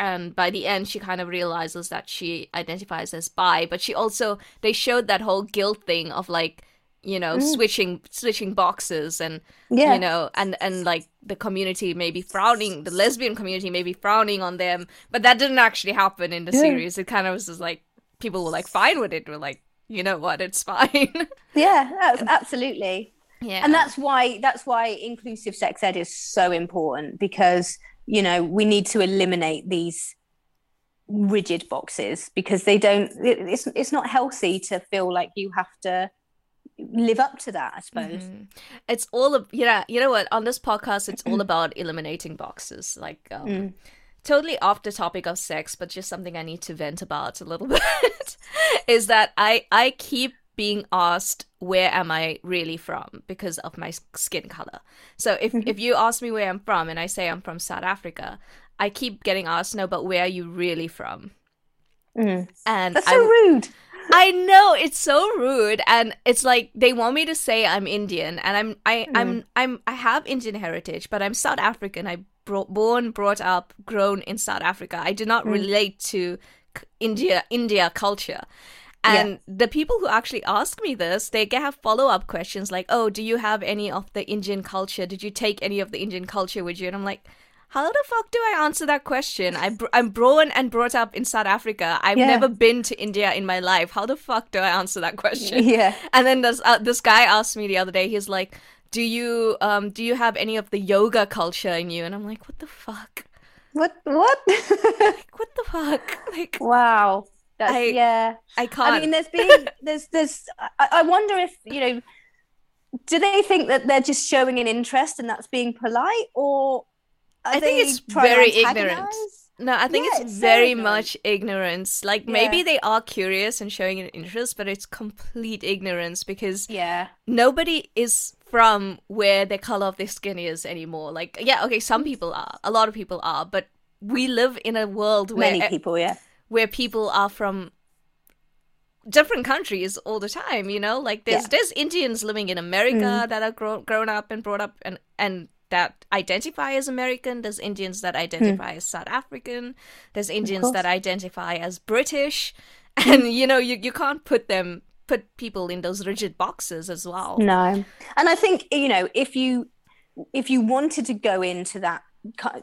and by the end she kind of realizes that she identifies as bi but she also they showed that whole guilt thing of like you know mm. switching switching boxes and yeah. you know and and like the community maybe frowning the lesbian community maybe frowning on them but that didn't actually happen in the yeah. series it kind of was just like people were like fine with it were like you know what it's fine (laughs) yeah absolutely yeah and that's why that's why inclusive sex ed is so important because you know we need to eliminate these rigid boxes because they don't it's it's not healthy to feel like you have to live up to that i suppose mm-hmm. it's all of yeah you know what on this podcast it's all about eliminating boxes like um, mm. totally off the topic of sex but just something i need to vent about a little (laughs) bit is that i i keep being asked where am i really from because of my skin color so if mm-hmm. if you ask me where i'm from and i say i'm from south africa i keep getting asked no but where are you really from mm. and that's so I, rude I know it's so rude, and it's like they want me to say I'm Indian, and I'm I mm. I'm I'm I have Indian heritage, but I'm South African. I brought, born, brought up, grown in South Africa. I do not mm. relate to India India culture. And yeah. the people who actually ask me this, they get have follow up questions like, "Oh, do you have any of the Indian culture? Did you take any of the Indian culture with you?" And I'm like, how the fuck do I answer that question? I I'm born and brought up in South Africa. I've yeah. never been to India in my life. How the fuck do I answer that question? (laughs) Yeah. And then this uh, this guy asked me the other day. He's like, "Do you um do you have any of the yoga culture in you?" And I'm like, "What the fuck? What what? (laughs) like, what the fuck? (laughs) Like wow." That's, I, yeah, I can't. I mean, there's been there's there's. I, I wonder if you know do they think that they're just showing an interest and that's being polite or I think it's very ignorant. No, I think yeah, it's, it's, very much ignorance. Like yeah. maybe they are curious and showing an interest, but it's complete ignorance because yeah, nobody is from where the color of their skin is anymore. Like yeah, okay, some people are, a lot of people are, but we live in a world where many people, yeah, where people are from different countries all the time. You know, like there's yeah. there's Indians living in America mm. that are grown grown up and brought up and and that identify as American. There's Indians that identify hmm. as South African. There's Indians that identify as British. (laughs) And you know, you, you can't put them put people in those rigid boxes as well. No. And I think, you know, if you if you wanted to go into that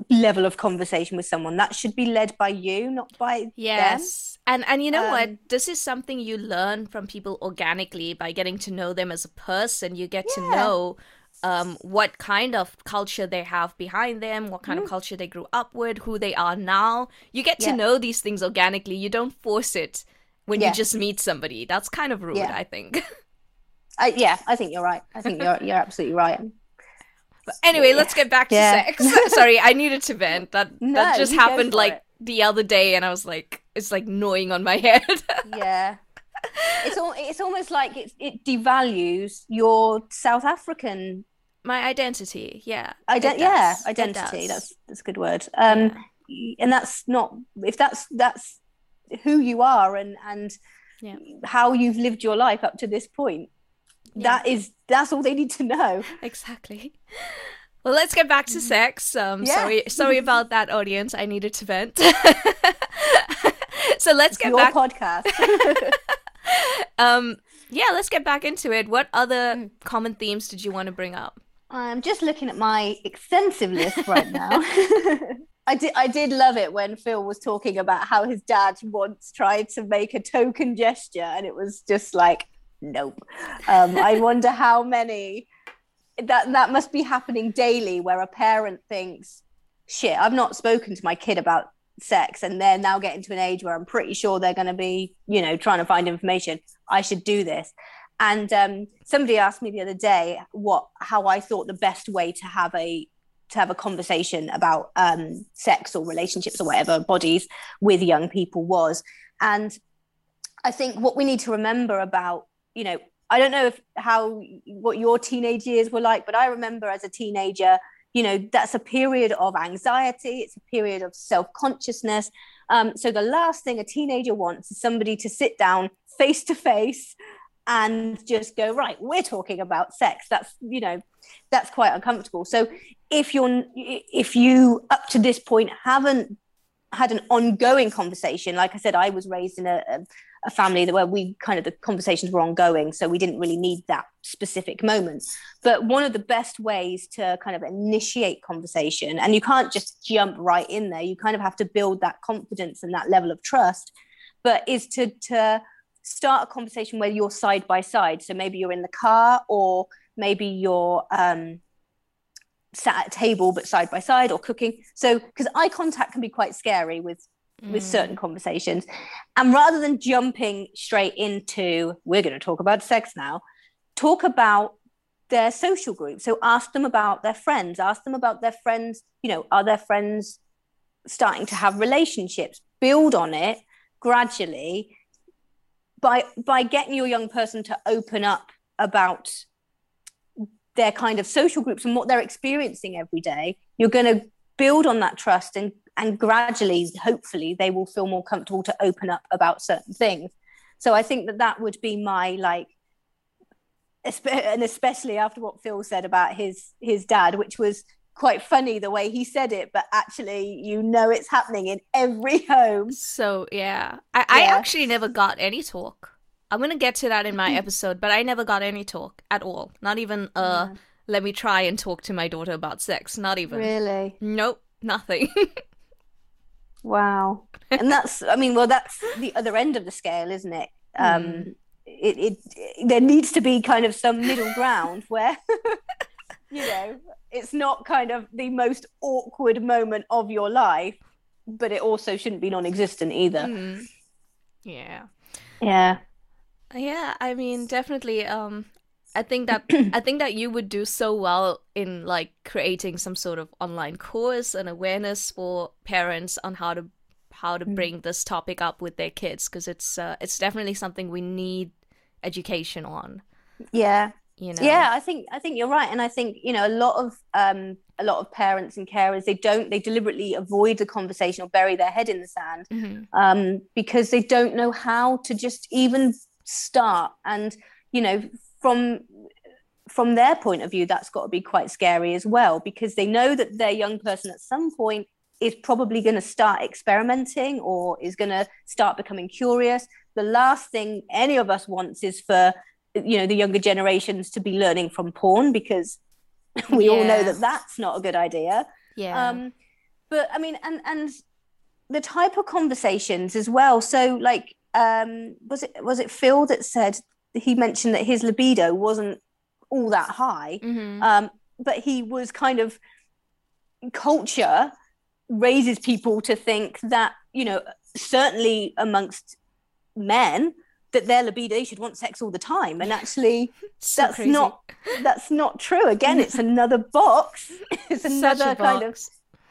level of conversation with someone that should be led by you not by yes them. and and you know um, what this is something you learn from people organically by getting to know them as a person you get yeah. to know um, what kind of culture they have behind them, what kind mm-hmm. of culture they grew up with, who they are now. You get to yeah. know these things organically. You don't force it when yeah. you just meet somebody. That's kind of rude, yeah. I think. (laughs) I, yeah, I think you're right. I think you're you're absolutely right. But anyway, let's get back to sex. (laughs) Sorry, I needed to vent. That (laughs) no, that just happened like it. the other day, and I was like, it's like gnawing on my head. yeah, it's all, it's almost like it, it devalues your South African my identity. Yeah, Ident- yeah, identity. That's that's a good word. Um, yeah. and that's not if that's that's who you are and and yeah. how you've lived your life up to this point. Yeah. That is that's all they need to know. (laughs) Exactly. Well, let's get back to sex. Um, yeah. Sorry, (laughs) sorry about that, audience. I needed to vent. (laughs) so let's It's get your back. podcast. (laughs) um, yeah, let's get back into it. What other Mm. common themes did you want to bring up? I'm just looking at my extensive list right now. (laughs) (laughs) I did I did love it when Phil was talking about how his dad once tried to make a token gesture and it was just like nope. Um, I wonder how many that that must be happening daily where a parent thinks shit I've not spoken to my kid about sex and they're now getting to an age where I'm pretty sure they're going to be you know trying to find information. I should do this. And um, somebody asked me the other day what how I thought the best way to have a to have a conversation about um, sex or relationships or whatever bodies with young people was, and I think what we need to remember about you know I don't know if how what your teenage years were like, but I remember as a teenager, you know that's a period of anxiety, it's a period of self consciousness. Um, so the last thing a teenager wants is somebody to sit down face to face and just go right we're talking about sex that's you know that's quite uncomfortable so if you're if you up to this point haven't had an ongoing conversation like i said i was raised in a, a family that where we kind of the conversations were ongoing so we didn't really need that specific moment but one of the best ways to kind of initiate conversation and you can't just jump right in there you kind of have to build that confidence and that level of trust but is to to start a conversation where you're side by side. So maybe you're in the car, or maybe you're um, sat at a table but side by side, or cooking. So because eye contact can be quite scary with with Mm. certain conversations, and rather than jumping straight into we're going to talk about sex now, talk about their social group. So ask them about their friends. Ask them about their friends. You know, are their friends starting to have relationships? Build on it gradually by by getting your young person to open up about their kind of social groups and what they're experiencing every day you're going to build on that trust and and gradually hopefully they will feel more comfortable to open up about certain things so i think that that would be my like and especially after what phil said about his his dad which was quite funny the way he said it but actually you know it's happening in every (laughs) home So yeah, I, I actually never got any talk. I'm gonna get to that in my episode, but I never got any talk at all. Not even uh, let me try and talk to my daughter about sex. Not even. really Nope, nothing. (laughs) Wow. And that's, I mean, well, that's the other end of the scale, isn't it? Um, it, it, there needs to be kind of some middle ground where, (laughs) you know, it's not kind of the most awkward moment of your life, but it also shouldn't be non existent either. Mhm. Yeah. Yeah. Yeah, I mean, definitely. Um, I think that (clears throat) I think that you would do so well in like creating some sort of online course and awareness for parents on how to how to bring this topic up with their kids because it's uh, it's definitely something we need education on. Yeah. You know. Yeah, I think I think you're right, and I think you know a lot of um, a lot of parents and carers they don't they deliberately avoid the conversation or bury their head in the sand Mhm. um, because they don't know how to just even start. And you know, from from their point of view, that's got to be quite scary as well because they know that their young person at some point is probably going to start experimenting or is going to start becoming curious. The last thing any of us wants is for you know the younger generations to be learning from porn because (laughs) we all know that that's not a good idea Yeah. um but i mean and and the type of conversations as well so like um was it was it phil that said he mentioned that his libido wasn't all that high Mhm. um but he was kind of culture raises people to think that you know certainly amongst men that their libido should want sex all the time. And actually (laughs) So that's crazy. not that's not true. Again it's another box. (laughs) It's another kind of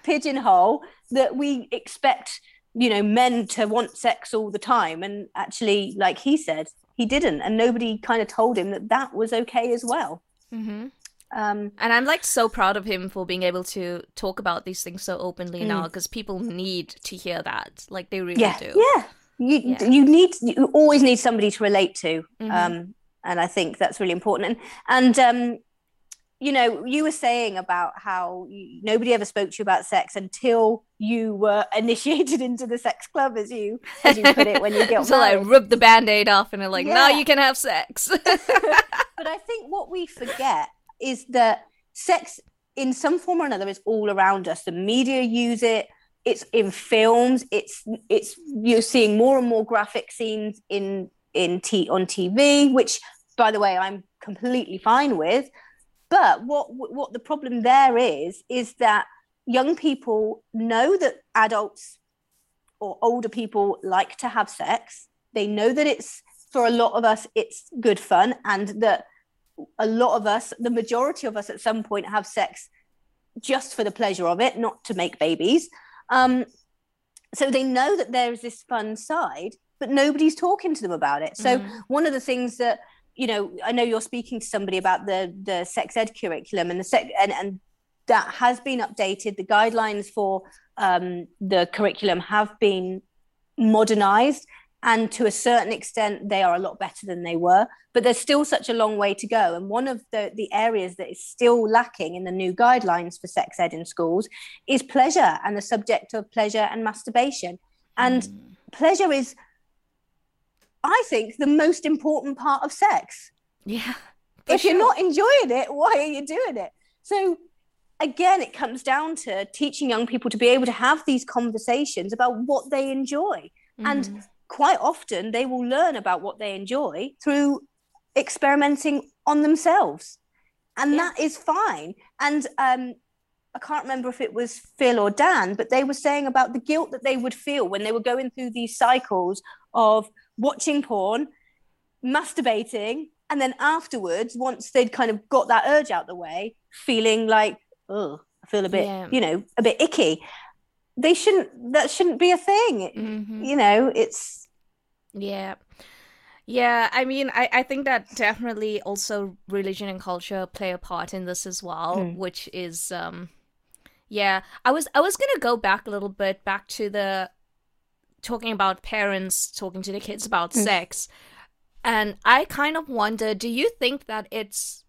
pigeonhole that we expect you know men to want sex all the time. And actually like he said he didn't and nobody kind of told him that that was okay as well Mhm. um And I'm like so proud of him for being able to talk about these things so openly now because people need to hear that. Like they really yeah do. yeah you Yeah. you need you always need somebody to relate to Mhm. um and i think that's really important and and um you know, you were saying about how you, nobody ever spoke to you about sex until you were (laughs) initiated into the sex club, as you as you put it when you get (laughs) Until I married. ripped the band-aid off and they're like, now you can have sex. (laughs) but I think what we forget is that sex, in some form or another, is all around us. The media use it. It's in films. It's it's you're seeing more and more graphic scenes in in t on TV, which, by the way, I'm completely fine with. But what what the problem there is is that young people know that adults or older people like to have sex. They know that it's for a lot of us it's good fun and that a lot of us the majority of us at some point have sex just for the pleasure of it not to make babies um, so they know that there is this fun side but nobody's talking to them about it so Mhm. one of the things that you know i know you're speaking to somebody about the the sex ed curriculum and the sex and, and that has been updated. The guidelines for um, the curriculum have been modernized and to a certain extent they are a lot better than they were but there's still such a long way to go. And one of the the areas that is still lacking in the new guidelines for sex ed in schools is pleasure and the subject of pleasure and masturbation. And pleasure is i think the most important part of sex yeah. if you're not enjoying it why are you doing it so again it comes down to teaching young people to be able to have these conversations about what they enjoy and Mhm. quite often they will learn about what they enjoy through experimenting on themselves and Yeah. that is fine and um I can't remember if it was Phil or Dan, but they were saying about the guilt that they would feel when they were going through these cycles of watching porn, masturbating, and then afterwards, once they'd kind of got that urge out the way, feeling like, oh, I feel a bit, Yeah. you know, a bit icky. They shouldn't, that shouldn't be a thing. Mhm. You know, it's, Yeah. Yeah, I mean, I, I think that definitely also religion and culture play a part in this as well, Mm. which is um yeah, I was I was gonna go back a little bit back to the talking about parents talking to the kids about Mm. sex. And I kind of wonder, do you think that it's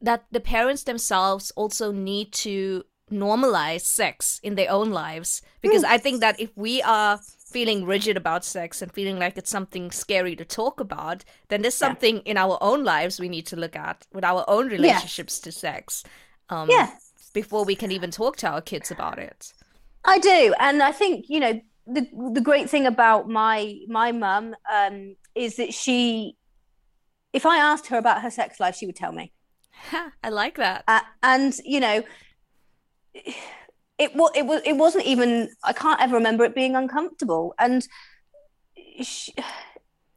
that the parents themselves also need to normalize sex in their own lives? Because I think that if we are feeling rigid about sex and feeling like it's something scary to talk about, then there's Yeah. something in our own lives we need to look at with our own relationships to sex. Um, yeah, Before we can even talk to our kids about it. I do, and I think you know the the great thing about my my mum um, is that she, if I asked her about her sex life, she would tell me, I like that. uh, and you know, it was it was it wasn't even I can't ever remember it being uncomfortable, and she,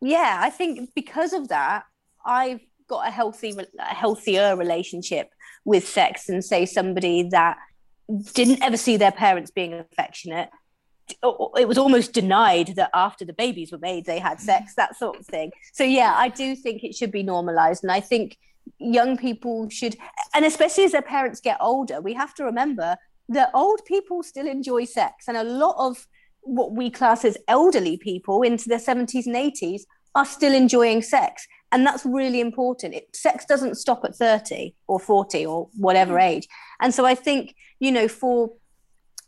yeah, I think because of that, I've got a healthy a healthier relationship with sex than say somebody that didn't ever see their parents being affectionate it was almost denied that after the babies were made they had sex that sort of thing. So yeah i do think it should be normalized and i think young people should and especially as their parents get older we have to remember that old people still enjoy sex and a lot of what we class as elderly people into their 70s and 80s are still enjoying sex and that's really important. It, sex doesn't stop at 30 or 40 or whatever mm. age. And so i think you know for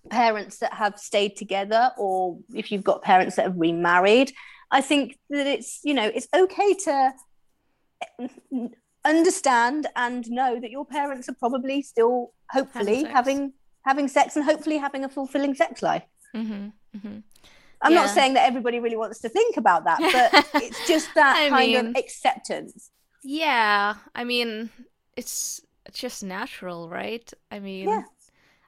parents that have stayed together or if you've got parents that have remarried i think that it's you know it's okay to understand and know that your parents are probably still hopefully sex. having having sex and hopefully having a fulfilling sex life hmm hmm i'm not saying that everybody really wants to think about that but (laughs) it's just that kind mean- of acceptance Yeah, I mean, it's it's just natural, right? I mean, Yeah.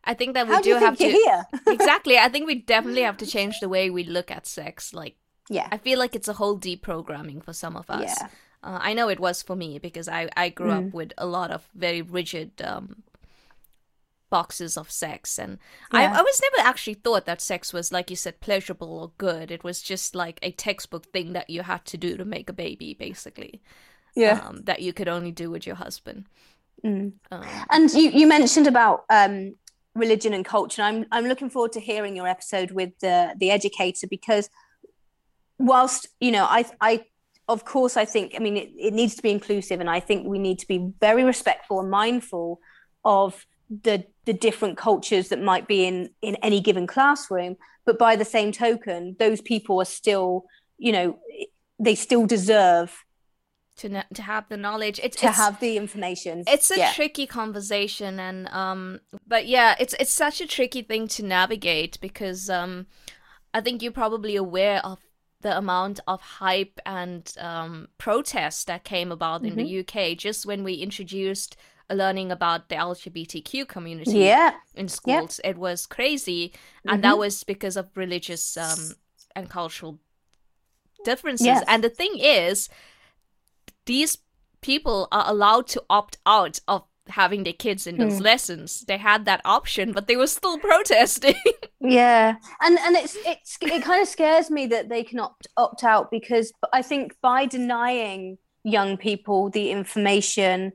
I think that we how do do have to here (laughs) exactly. I think we definitely have to change the way we look at sex. Like, yeah I feel like it's a whole deprogramming for some of us. yeah Uh, I know it was for me because I I grew up Mm. with a lot of very rigid um, boxes of sex, and Yeah. I I was never actually thought that sex was like you said pleasurable or good. It was just like a textbook thing that you had to do to make a baby, basically. yeah Um, that you could only do with your husband. Mm. Um, And you, you mentioned about um, religion and culture. I'm I'm looking forward to hearing your episode with the the educator because whilst you know I I of course, I think, I mean, it, it needs to be inclusive, and I think we need to be very respectful and mindful of the the different cultures that might be in in any given classroom but by the same token those people are still you know they still deserve to to have the knowledge it's, to it's, have the information it's a yeah. tricky conversation and um but yeah it's it's such a tricky thing to navigate because um i think you're probably aware of the amount of hype and um, protest that came about mm-hmm. in the mm-hmm. UK just when we introduced learning about the LGBTQ community yeah. in schools. Yeah. It was crazy, and mm-hmm. that was because of religious um, and cultural differences. Yes. And the thing is, these people are allowed to opt out of having their kids in those mm. lessons. They had that option, but they were still (laughs) protesting. yeah, and and it's it's it kind of scares me that they can opt opt out because I think by denying young people the information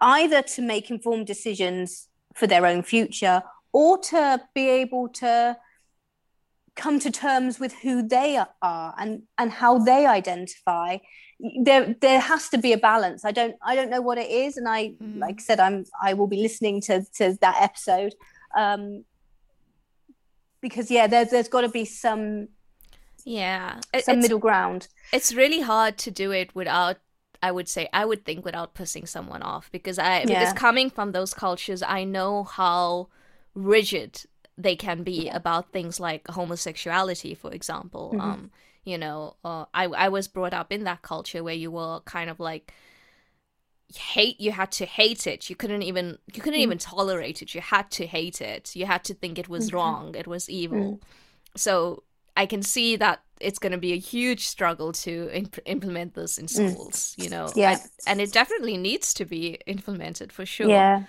either to make informed decisions for their own future or to be able to come to terms with who they are and and how they identify there there has to be a balance. I don't i don't know what it is. And i mm. like i said i'm i will be listening to to that episode. Um because yeah there, there's got to be some yeah. Some middle ground. It's really hard to do it without I would say I would think without pissing someone off. Because I yeah. because coming from those cultures I know how rigid they can be about things like homosexuality for example. Mm-hmm. um you know uh, I I was brought up in that culture where you were kind of like hate you had to hate it you couldn't even you couldn't mm. even tolerate it you had to hate it you had to think it was mm-hmm. wrong it was evil mm. so I can see that it's going to be a huge struggle to imp- implement this in mm. schools, mm. you know. Yeah. And, and, it definitely needs to be implemented for sure. Yeah.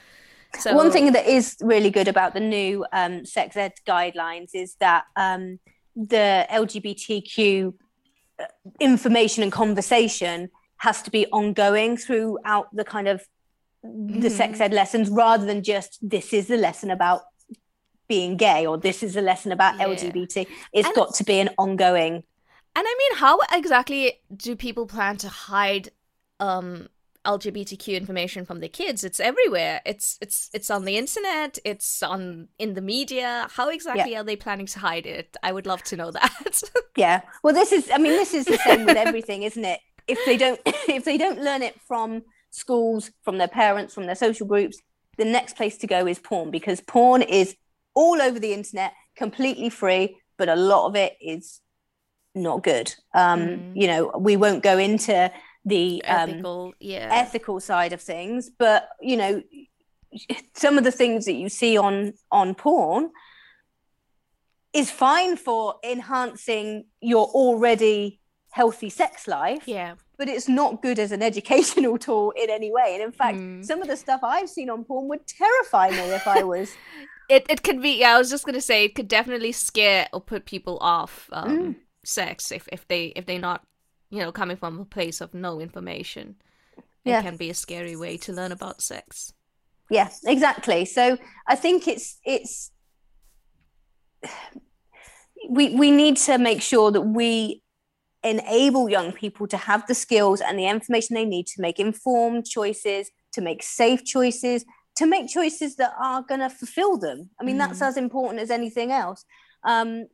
So one thing that is really good about the new um, sex ed guidelines is that um, the LGBTQ uh, information and conversation has to be ongoing throughout the kind of the mm-hmm. sex ed lessons rather than just this is the lesson about being gay or this is a lesson about yeah. lgbt it's and, got to be an ongoing and i mean how exactly do people plan to hide um lgbtq information from the kids it's everywhere it's it's it's on the internet it's on in the media how exactly yeah. are they planning to hide it i would love to know that (laughs) yeah well this is i mean this is the same with everything isn't it if they don't (coughs) if they don't learn it from schools from their parents from their social groups the next place to go is porn because porn is all over the internet, completely free, but a lot of it is not good. Um, mm. You know, we won't go into the um, ethical, yeah. ethical side of things, but you know, some of the things that you see on on porn is fine for enhancing your already healthy sex life. Yeah. But it's not good as an (laughs) educational tool in any way. And in fact, mm. some of the stuff I've seen on porn would terrify me if I was (laughs) it it could be. Yeah, I was just gonna say it could definitely scare or put people off um, mm. sex if if they if they're not you know coming from a place of no information. It can be a scary way to learn about sex. Yeah, exactly. So I think it's it's we we need to make sure that we enable young people to have the skills and the information they need to make informed choices, to make safe choices, to make choices that are going to fulfill them. I mean, mm. that's as important as anything else. Um,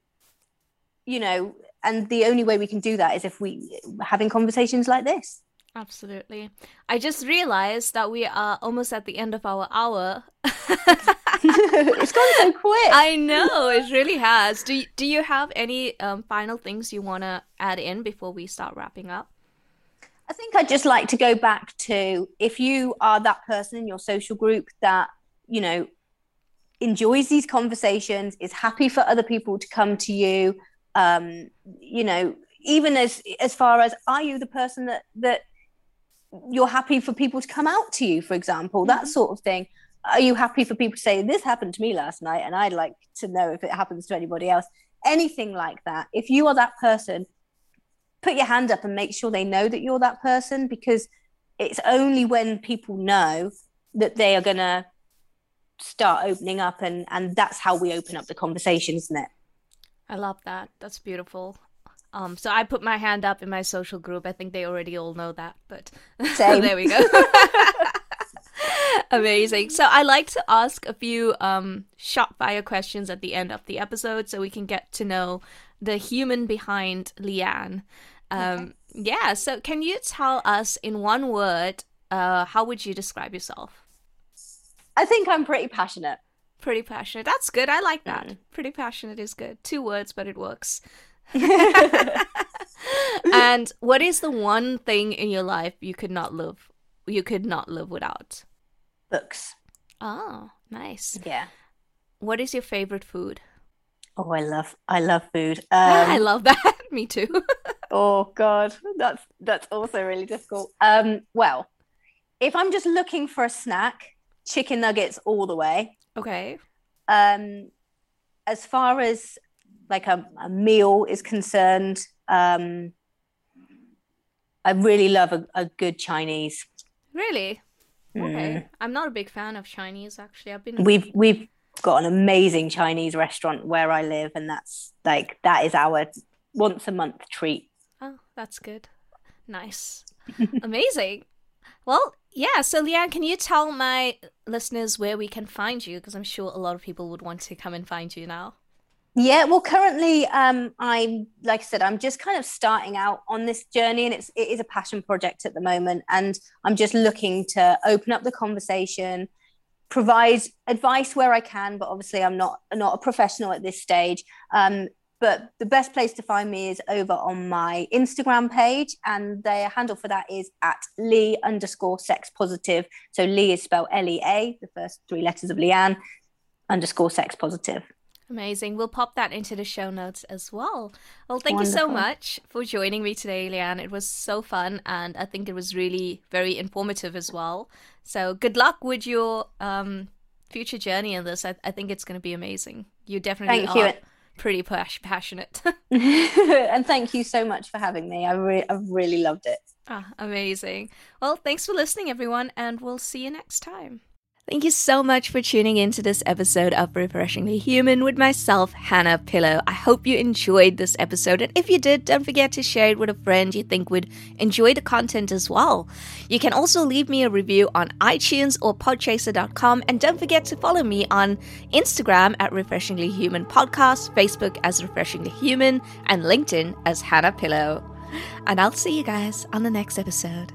you know, and the only way we can do that is if we having conversations like this. Absolutely. I just realized that we are almost at the end of our hour. (laughs) it's gone so quick. I know it really has. Do you, do you have any um, final things you want to add in before we start wrapping up? I think I'd just like to go back to if you are that person in your social group that, you know, enjoys these conversations, is happy for other people to come to you, um, you know, even as as far as are you the person that that you're happy for people to come out to you, for example, mm-hmm. that sort of thing. Are you happy for people to say this happened to me last night and I'd like to know if it happens to anybody else? Anything like that. If you are that person put your hand up and make sure they know that you're that person because it's only when people know that they are going to start opening up and and that's how we open up the conversation isn't it i love that that's beautiful Um, so I put my hand up in my social group. I think they already all know that, but (laughs) there we go. (laughs) Amazing. So I like to ask a few um, short fire questions at the end of the episode so we can get to know the human behind Leanne. Um, Yeah, so can you tell us in one word, uh, how would you describe yourself? I think I'm pretty passionate. Pretty passionate. That's good. I like that. Mm. Pretty passionate is good. Two words, but it works. (laughs) and what is the one thing in your life you could not live you could not live without? Books. Oh, nice. Yeah. What is your favorite food? Oh, I love I love food. (laughs) I Um, love that. (laughs) Me too. oh God, that's that's also really difficult. Um, well, if I'm just looking for a snack, chicken nuggets all the way. Okay. Um, as far as like a, a meal is concerned, um, I really love a, a good Chinese. Really? Okay. Mm. I'm not a big fan of Chinese actually. I've been We've we've got an amazing Chinese restaurant where I live, and that's like that is our once a month treat. Oh, that's good. Nice. (laughs) Amazing. Well, yeah. So, Leanne, can you tell my listeners where we can find you? Because I'm sure a lot of people would want to come and find you now. Yeah, well, currently, um, I'm like I said, I'm just kind of starting out on this journey, and it's it is a passion project at the moment, and I'm just looking to open up the conversation, provide advice where I can, but obviously, I'm not not a professional at this stage. Um, but the best place to find me is over on my Instagram page, and the handle for that is at Lea underscore sex positive. So Lea is spelled L E A, the first three letters of Leanne underscore sex positive. Amazing. We'll pop that into the show notes as well. Well, thank you so much for joining me today, Leanne. It was so fun, and I think it was really very informative as well. So, good luck with your um, future journey in this. I, I think it's going to be amazing. You definitely Thank you. Pretty pas- passionate. (laughs) (laughs) and thank you so much for having me. I re- I've really loved it. ah, amazing. Well, thanks for listening, everyone, and we'll see you next time. Thank you so much for tuning in to this episode of Refreshingly Human with myself, Hannah Pillow. I hope you enjoyed this episode, and if you did, don't forget to share it with a friend you think would enjoy the content as well. You can also leave me a review on iTunes or podchaser.com, and don't forget to follow me on Instagram at Refreshingly Human Podcast, Facebook as Refreshingly Human, and LinkedIn as Hannah Pillow. And I'll see you guys on the next episode.